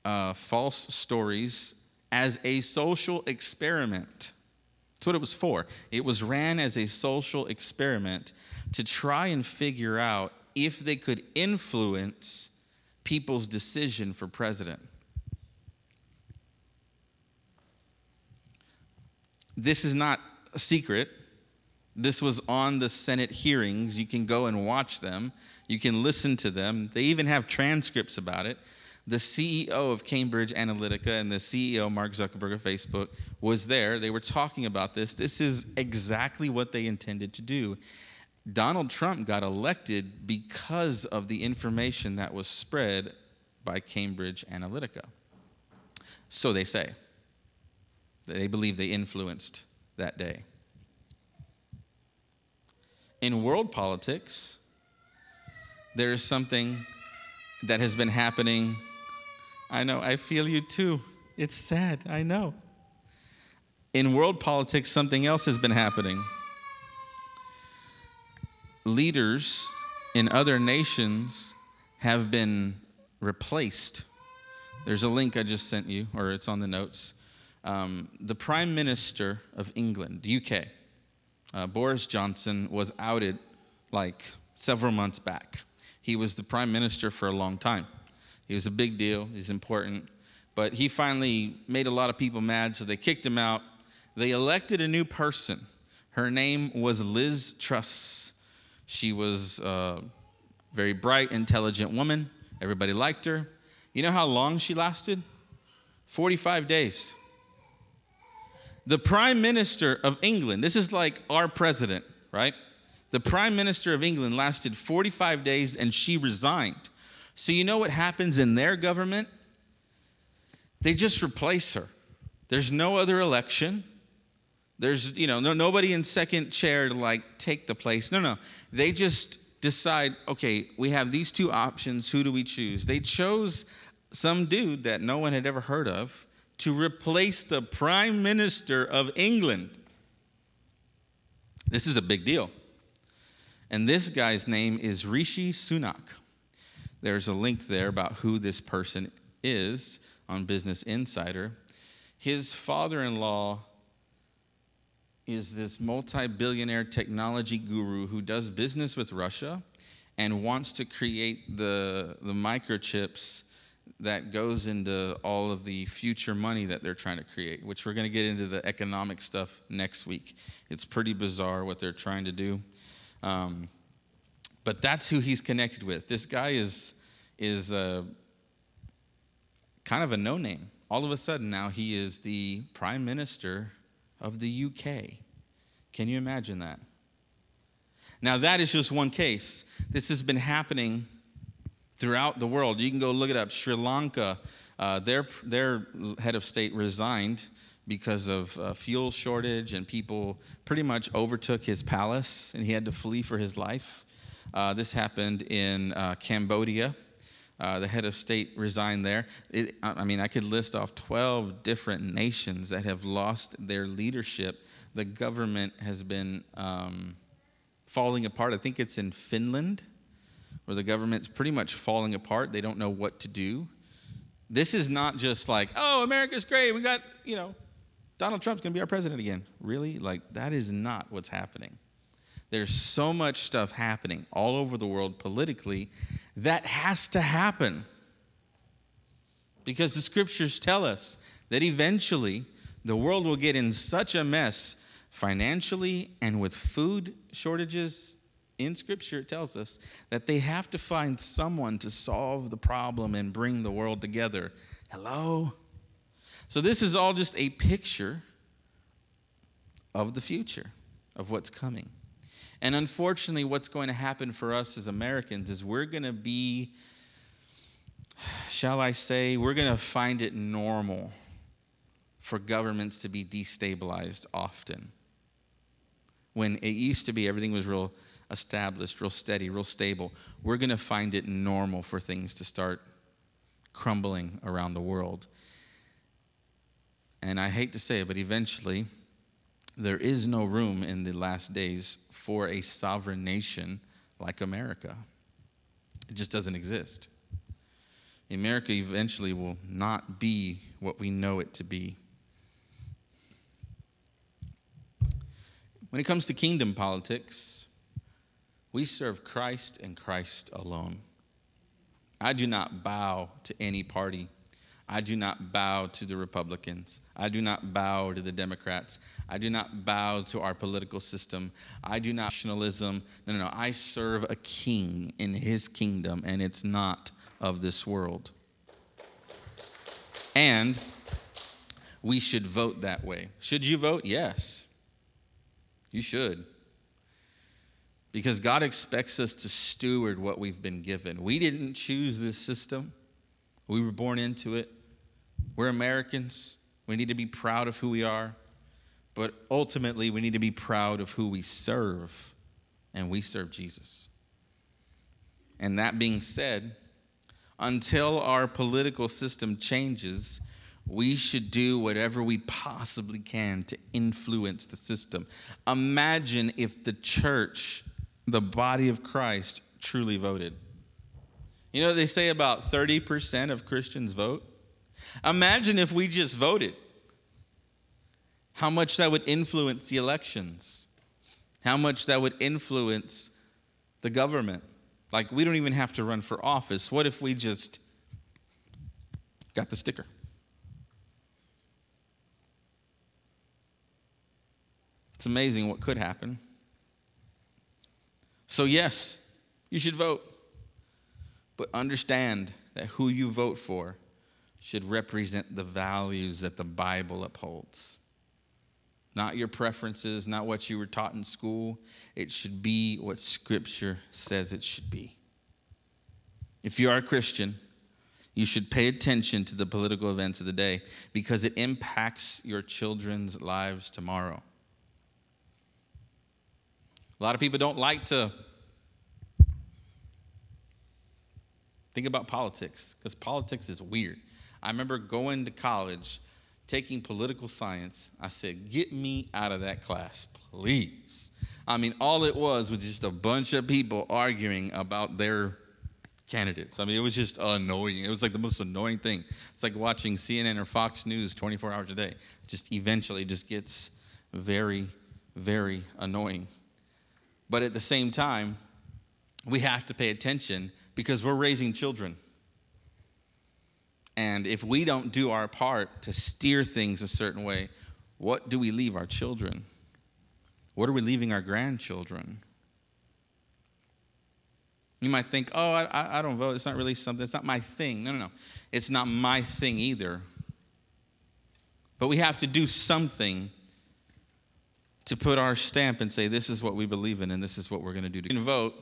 B: uh, false stories as a social experiment. That's what it was for. It was ran as a social experiment to try and figure out if they could influence people's decision for president. This is not a secret. This was on the Senate hearings. You can go and watch them. You can listen to them. They even have transcripts about it the CEO of Cambridge Analytica and the CEO, Mark Zuckerberg of Facebook, was there. They were talking about this. This is exactly what they intended to do. Donald Trump got elected because of the information that was spread by Cambridge Analytica. So they say. They believe they influenced that day. In world politics, there is something that has been happening I know, I feel you too. It's sad, I know. In world politics, something else has been happening. Leaders in other nations have been replaced. There's a link I just sent you, or it's on the notes. Um, the Prime Minister of England, UK, uh, Boris Johnson, was outed like several months back. He was the Prime Minister for a long time. He was a big deal, he's important. But he finally made a lot of people mad, so they kicked him out. They elected a new person. Her name was Liz Truss. She was a very bright, intelligent woman. Everybody liked her. You know how long she lasted? 45 days. The Prime Minister of England, this is like our president, right? The Prime Minister of England lasted 45 days and she resigned. So, you know what happens in their government? They just replace her. There's no other election. There's, you know, no, nobody in second chair to like take the place. No, no. They just decide okay, we have these two options. Who do we choose? They chose some dude that no one had ever heard of to replace the prime minister of England. This is a big deal. And this guy's name is Rishi Sunak. There's a link there about who this person is on Business Insider. His father in law is this multi billionaire technology guru who does business with Russia and wants to create the, the microchips that goes into all of the future money that they're trying to create, which we're going to get into the economic stuff next week. It's pretty bizarre what they're trying to do. Um, but that's who he's connected with. This guy is, is kind of a no name. All of a sudden, now he is the prime minister of the UK. Can you imagine that? Now, that is just one case. This has been happening throughout the world. You can go look it up. Sri Lanka, uh, their, their head of state resigned because of fuel shortage, and people pretty much overtook his palace, and he had to flee for his life. Uh, this happened in uh, Cambodia. Uh, the head of state resigned there. It, I mean, I could list off 12 different nations that have lost their leadership. The government has been um, falling apart. I think it's in Finland where the government's pretty much falling apart. They don't know what to do. This is not just like, oh, America's great. We got, you know, Donald Trump's going to be our president again. Really? Like, that is not what's happening. There's so much stuff happening all over the world politically that has to happen. Because the scriptures tell us that eventually the world will get in such a mess financially and with food shortages in Scripture, it tells us that they have to find someone to solve the problem and bring the world together. Hello? So, this is all just a picture of the future, of what's coming. And unfortunately, what's going to happen for us as Americans is we're going to be, shall I say, we're going to find it normal for governments to be destabilized often. When it used to be everything was real established, real steady, real stable, we're going to find it normal for things to start crumbling around the world. And I hate to say it, but eventually, there is no room in the last days for a sovereign nation like America. It just doesn't exist. America eventually will not be what we know it to be. When it comes to kingdom politics, we serve Christ and Christ alone. I do not bow to any party. I do not bow to the Republicans. I do not bow to the Democrats. I do not bow to our political system. I do not nationalism. No, no, no. I serve a king in his kingdom, and it's not of this world. And we should vote that way. Should you vote? Yes. You should because God expects us to steward what we've been given. We didn't choose this system, we were born into it. We're Americans. We need to be proud of who we are, but ultimately, we need to be proud of who we serve, and we serve Jesus. And that being said, until our political system changes, we should do whatever we possibly can to influence the system. Imagine if the church the body of Christ truly voted. You know they say about 30% of Christians vote? Imagine if we just voted. How much that would influence the elections. How much that would influence the government. Like, we don't even have to run for office. What if we just got the sticker? It's amazing what could happen. So, yes, you should vote, but understand that who you vote for should represent the values that the Bible upholds. Not your preferences, not what you were taught in school. It should be what Scripture says it should be. If you are a Christian, you should pay attention to the political events of the day because it impacts your children's lives tomorrow. A lot of people don't like to Think about politics, because politics is weird. I remember going to college, taking political science. I said, Get me out of that class, please. I mean, all it was was just a bunch of people arguing about their candidates. I mean, it was just annoying. It was like the most annoying thing. It's like watching CNN or Fox News 24 hours a day. Just eventually just gets very, very annoying. But at the same time, we have to pay attention because we're raising children. And if we don't do our part to steer things a certain way, what do we leave our children? What are we leaving our grandchildren? You might think, oh, I, I don't vote. It's not really something, it's not my thing. No, no, no. It's not my thing either. But we have to do something to put our stamp and say, this is what we believe in and this is what we're going to do. You can vote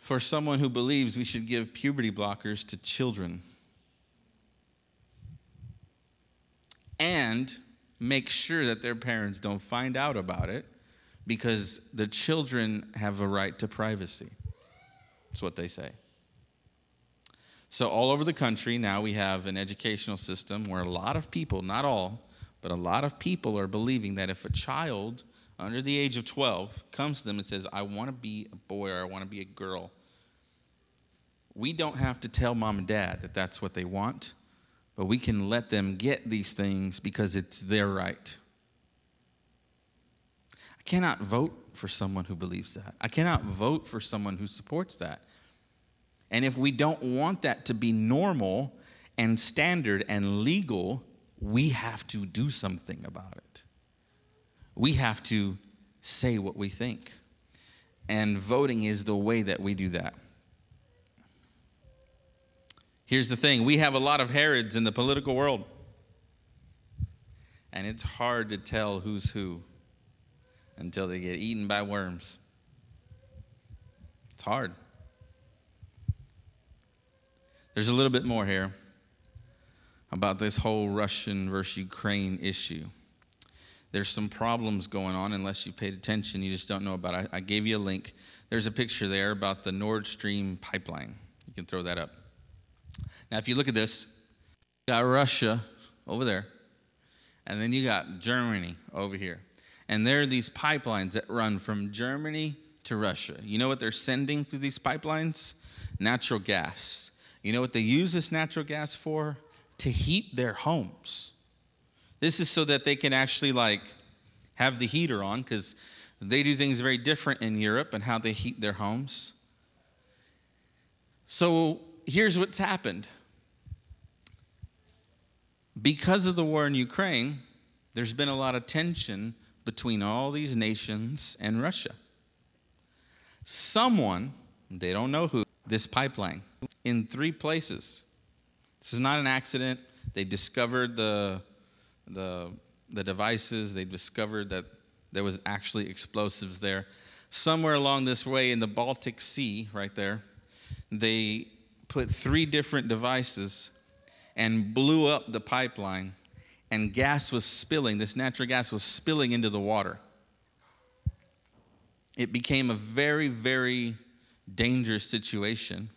B: for someone who believes we should give puberty blockers to children and make sure that their parents don't find out about it because the children have a right to privacy. That's what they say. So, all over the country now we have an educational system where a lot of people, not all, but a lot of people are believing that if a child under the age of 12 comes to them and says, I want to be a boy or I want to be a girl, we don't have to tell mom and dad that that's what they want, but we can let them get these things because it's their right. I cannot vote for someone who believes that. I cannot vote for someone who supports that. And if we don't want that to be normal and standard and legal, we have to do something about it. We have to say what we think. And voting is the way that we do that. Here's the thing we have a lot of Herods in the political world, and it's hard to tell who's who until they get eaten by worms. It's hard. There's a little bit more here about this whole Russian versus Ukraine issue. There's some problems going on unless you paid attention, you just don't know about it. I, I gave you a link. There's a picture there about the Nord Stream pipeline. You can throw that up. Now, if you look at this, you got Russia over there, and then you got Germany over here. And there are these pipelines that run from Germany to Russia. You know what they're sending through these pipelines? Natural gas. You know what they use this natural gas for? To heat their homes. This is so that they can actually like have the heater on because they do things very different in Europe and how they heat their homes. So here's what's happened. Because of the war in Ukraine, there's been a lot of tension between all these nations and Russia. Someone, they don't know who, this pipeline in three places. This is not an accident. They discovered the, the, the devices, they discovered that there was actually explosives there. Somewhere along this way in the Baltic Sea, right there, they put three different devices and blew up the pipeline, and gas was spilling. This natural gas was spilling into the water. It became a very, very dangerous situation.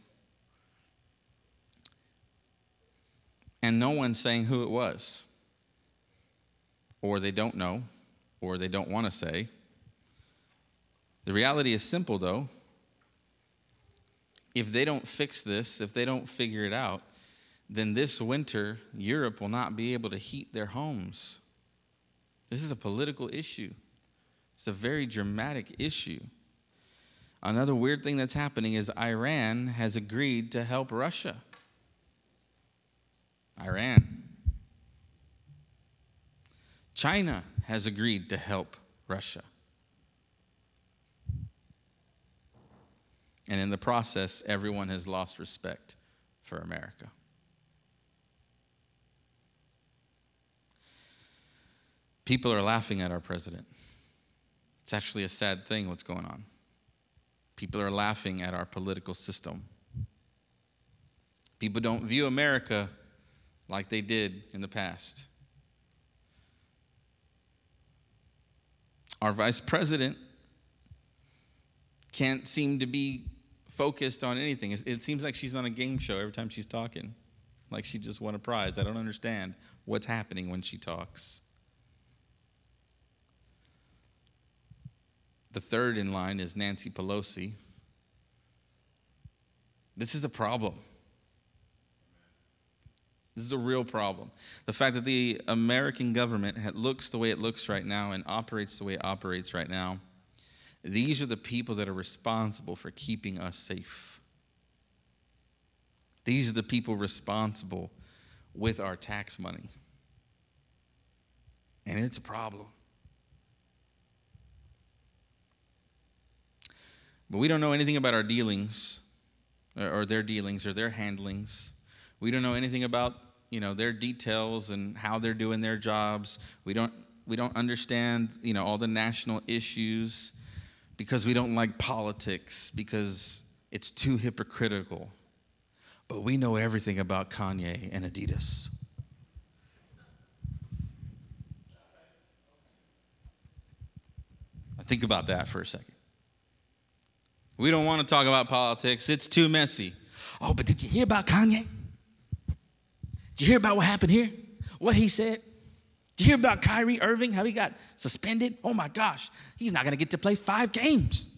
B: And no one's saying who it was. Or they don't know, or they don't want to say. The reality is simple, though. If they don't fix this, if they don't figure it out, then this winter, Europe will not be able to heat their homes. This is a political issue, it's a very dramatic issue. Another weird thing that's happening is Iran has agreed to help Russia. Iran. China has agreed to help Russia. And in the process, everyone has lost respect for America. People are laughing at our president. It's actually a sad thing what's going on. People are laughing at our political system. People don't view America like they did in the past. Our vice president can't seem to be focused on anything. It seems like she's on a game show every time she's talking, like she just won a prize. I don't understand what's happening when she talks. The third in line is Nancy Pelosi. This is a problem. This is a real problem. The fact that the American government looks the way it looks right now and operates the way it operates right now, these are the people that are responsible for keeping us safe. These are the people responsible with our tax money. And it's a problem. But we don't know anything about our dealings or their dealings or their handlings. We don't know anything about, you know, their details and how they're doing their jobs. We don't we don't understand, you know, all the national issues because we don't like politics because it's too hypocritical. But we know everything about Kanye and Adidas. Think about that for a second. We don't want to talk about politics, it's too messy. Oh, but did you hear about Kanye? Did you hear about what happened here? What he said? Did you hear about Kyrie Irving, how he got suspended? Oh my gosh, he's not going to get to play five games.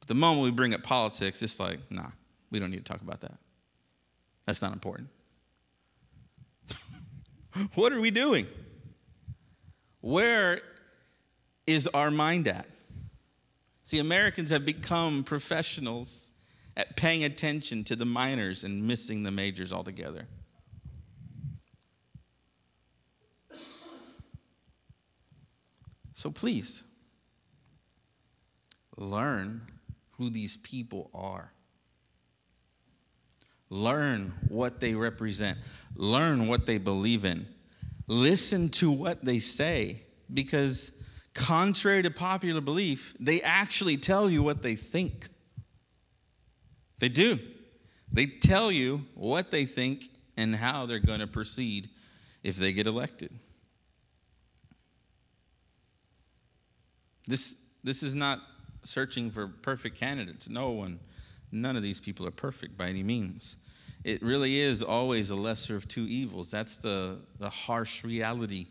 B: But the moment we bring up politics, it's like, nah, we don't need to talk about that. That's not important. <laughs> what are we doing? Where is our mind at? See, Americans have become professionals at paying attention to the minors and missing the majors altogether. So please, learn who these people are. Learn what they represent. Learn what they believe in. Listen to what they say because contrary to popular belief, they actually tell you what they think. They do. They tell you what they think and how they're going to proceed if they get elected. This, this is not searching for perfect candidates. No one, none of these people are perfect by any means. It really is always a lesser of two evils. That's the, the harsh reality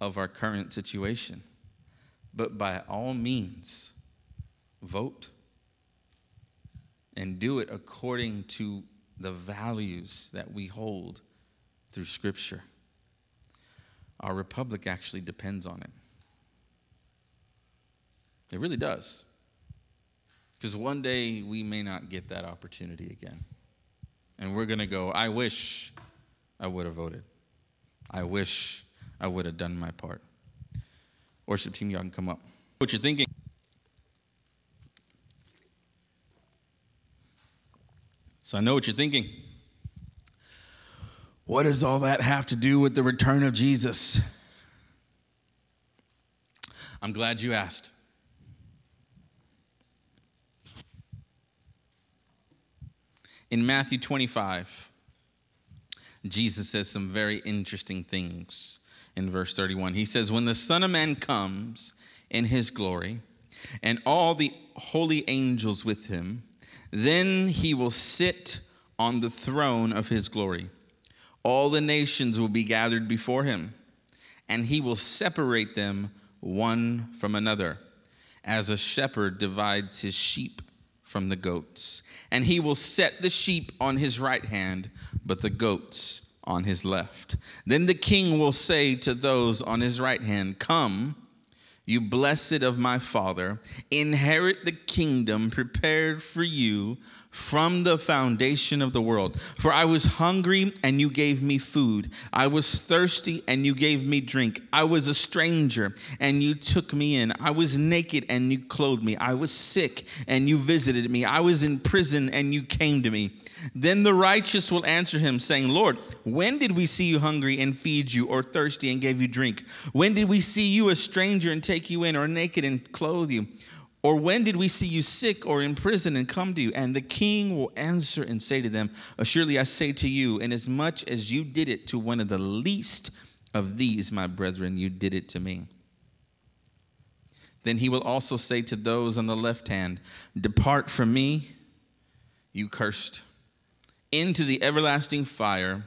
B: of our current situation. But by all means, vote and do it according to the values that we hold through Scripture. Our republic actually depends on it. It really does. Because one day we may not get that opportunity again. And we're going to go, I wish I would have voted. I wish I would have done my part. Worship team, y'all can come up. What you're thinking? So I know what you're thinking. What does all that have to do with the return of Jesus? I'm glad you asked. In Matthew 25, Jesus says some very interesting things in verse 31. He says, When the Son of Man comes in his glory, and all the holy angels with him, then he will sit on the throne of his glory. All the nations will be gathered before him, and he will separate them one from another, as a shepherd divides his sheep from the goats. And he will set the sheep on his right hand, but the goats on his left. Then the king will say to those on his right hand, Come, you blessed of my father, inherit the kingdom prepared for you from the foundation of the world. For I was hungry, and you gave me food. I was thirsty, and you gave me drink. I was a stranger, and you took me in. I was naked, and you clothed me. I was sick, and you visited me. I was in prison, and you came to me. Then the righteous will answer him, saying, Lord, when did we see you hungry and feed you, or thirsty and gave you drink? When did we see you a stranger and take you in, or naked and clothe you? Or when did we see you sick or in prison and come to you? And the king will answer and say to them, Surely I say to you, inasmuch as you did it to one of the least of these, my brethren, you did it to me. Then he will also say to those on the left hand, Depart from me, you cursed, into the everlasting fire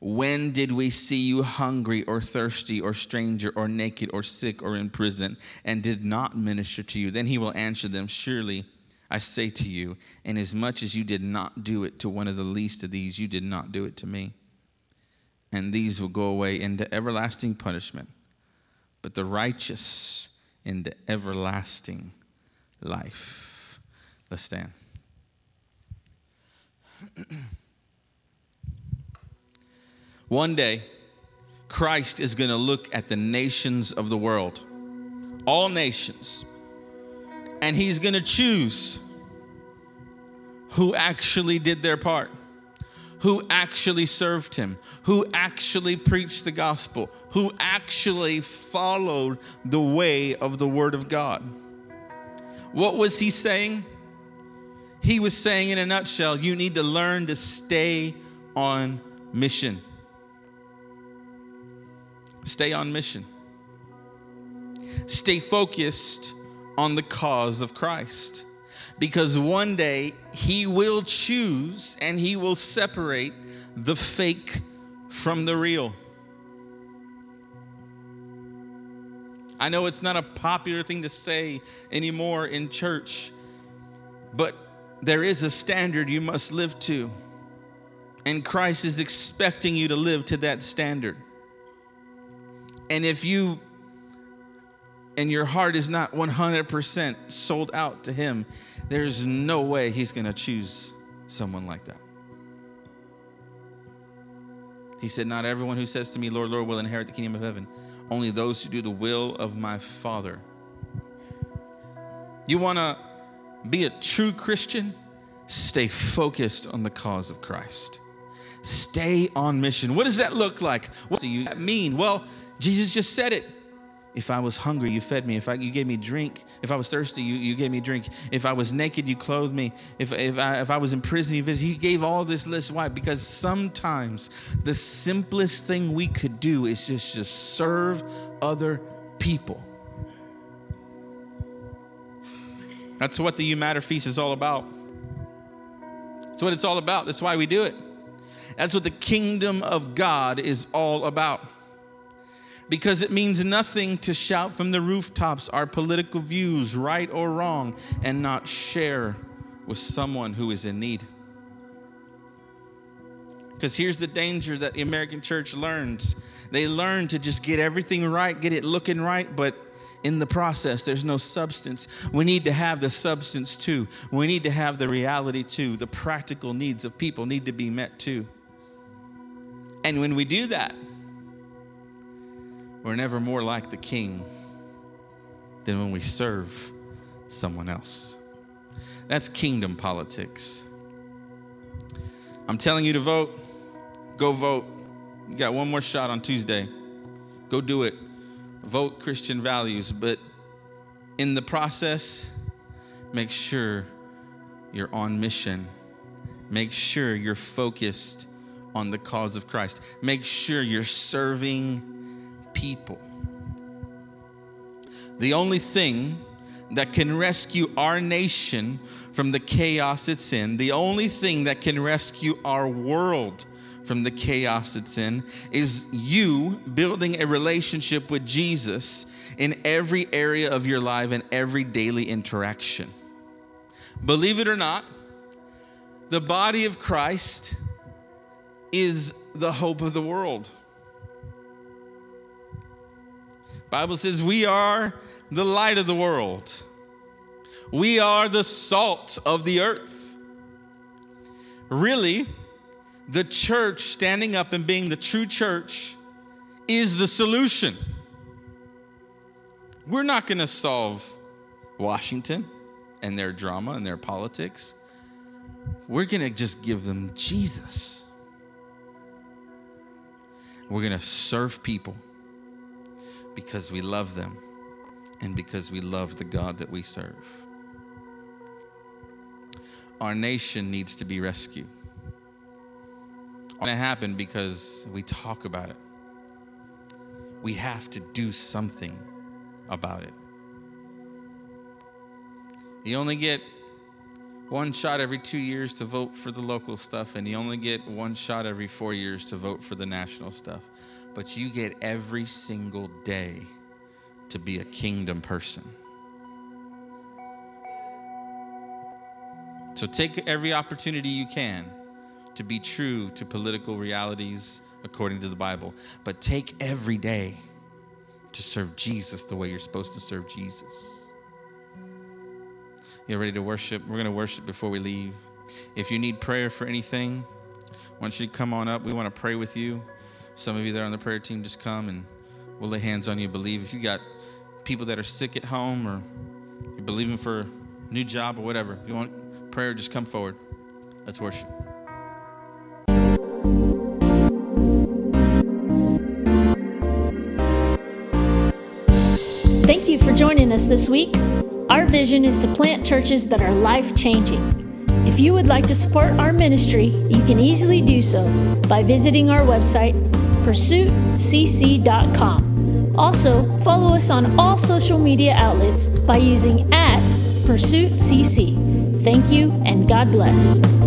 B: when did we see you hungry or thirsty or stranger or naked or sick or in prison and did not minister to you? Then he will answer them, Surely I say to you, inasmuch as you did not do it to one of the least of these, you did not do it to me. And these will go away into everlasting punishment, but the righteous into everlasting life. Let's stand. <clears throat> One day, Christ is going to look at the nations of the world, all nations, and he's going to choose who actually did their part, who actually served him, who actually preached the gospel, who actually followed the way of the word of God. What was he saying? He was saying, in a nutshell, you need to learn to stay on mission. Stay on mission. Stay focused on the cause of Christ. Because one day he will choose and he will separate the fake from the real. I know it's not a popular thing to say anymore in church, but there is a standard you must live to. And Christ is expecting you to live to that standard. And if you and your heart is not 100% sold out to Him, there's no way He's going to choose someone like that. He said, Not everyone who says to me, Lord, Lord, will inherit the kingdom of heaven, only those who do the will of my Father. You want to be a true Christian? Stay focused on the cause of Christ. Stay on mission. What does that look like? What do you mean? Well, Jesus just said it. If I was hungry, you fed me. If I, you gave me drink, if I was thirsty, you, you gave me drink. If I was naked, you clothed me. If, if, I, if I was in prison, you visited. He gave all this list. Why? Because sometimes the simplest thing we could do is just, just serve other people. That's what the You Matter Feast is all about. That's what it's all about. That's why we do it. That's what the kingdom of God is all about because it means nothing to shout from the rooftops our political views, right or wrong, and not share with someone who is in need. Because here's the danger that the American church learns they learn to just get everything right, get it looking right, but in the process, there's no substance. We need to have the substance too. We need to have the reality too. The practical needs of people need to be met too. And when we do that, we're never more like the king than when we serve someone else. That's kingdom politics. I'm telling you to vote. Go vote. You got one more shot on Tuesday. Go do it. Vote Christian values, but in the process, make sure you're on mission. Make sure you're focused on the cause of Christ. Make sure you're serving people. The only thing that can rescue our nation from the chaos it's in, the only thing that can rescue our world from the chaos it's in, is you building a relationship with Jesus in every area of your life and every daily interaction. Believe it or not, the body of Christ is the hope of the world. Bible says we are the light of the world. We are the salt of the earth. Really, the church standing up and being the true church is the solution. We're not going to solve Washington and their drama and their politics. We're going to just give them Jesus. We're going to serve people because we love them and because we love the God that we serve. Our nation needs to be rescued. It's going to happen because we talk about it. We have to do something about it. You only get one shot every two years to vote for the local stuff, and you only get one shot every four years to vote for the national stuff. But you get every single day to be a kingdom person. So take every opportunity you can to be true to political realities according to the Bible, but take every day to serve Jesus the way you're supposed to serve Jesus. You're ready to worship? We're going to worship before we leave. If you need prayer for anything, I want you to come on up. We want to pray with you. Some of you that are on the prayer team, just come and we'll lay hands on you. Believe. If you got people that are sick at home or you're believing for a new job or whatever, if you want prayer, just come forward. Let's worship.
A: Thank you for joining us this week. Our vision is to plant churches that are life changing. If you would like to support our ministry, you can easily do so by visiting our website, pursuitcc.com. Also, follow us on all social media outlets by using at pursuitcc. Thank you and God bless.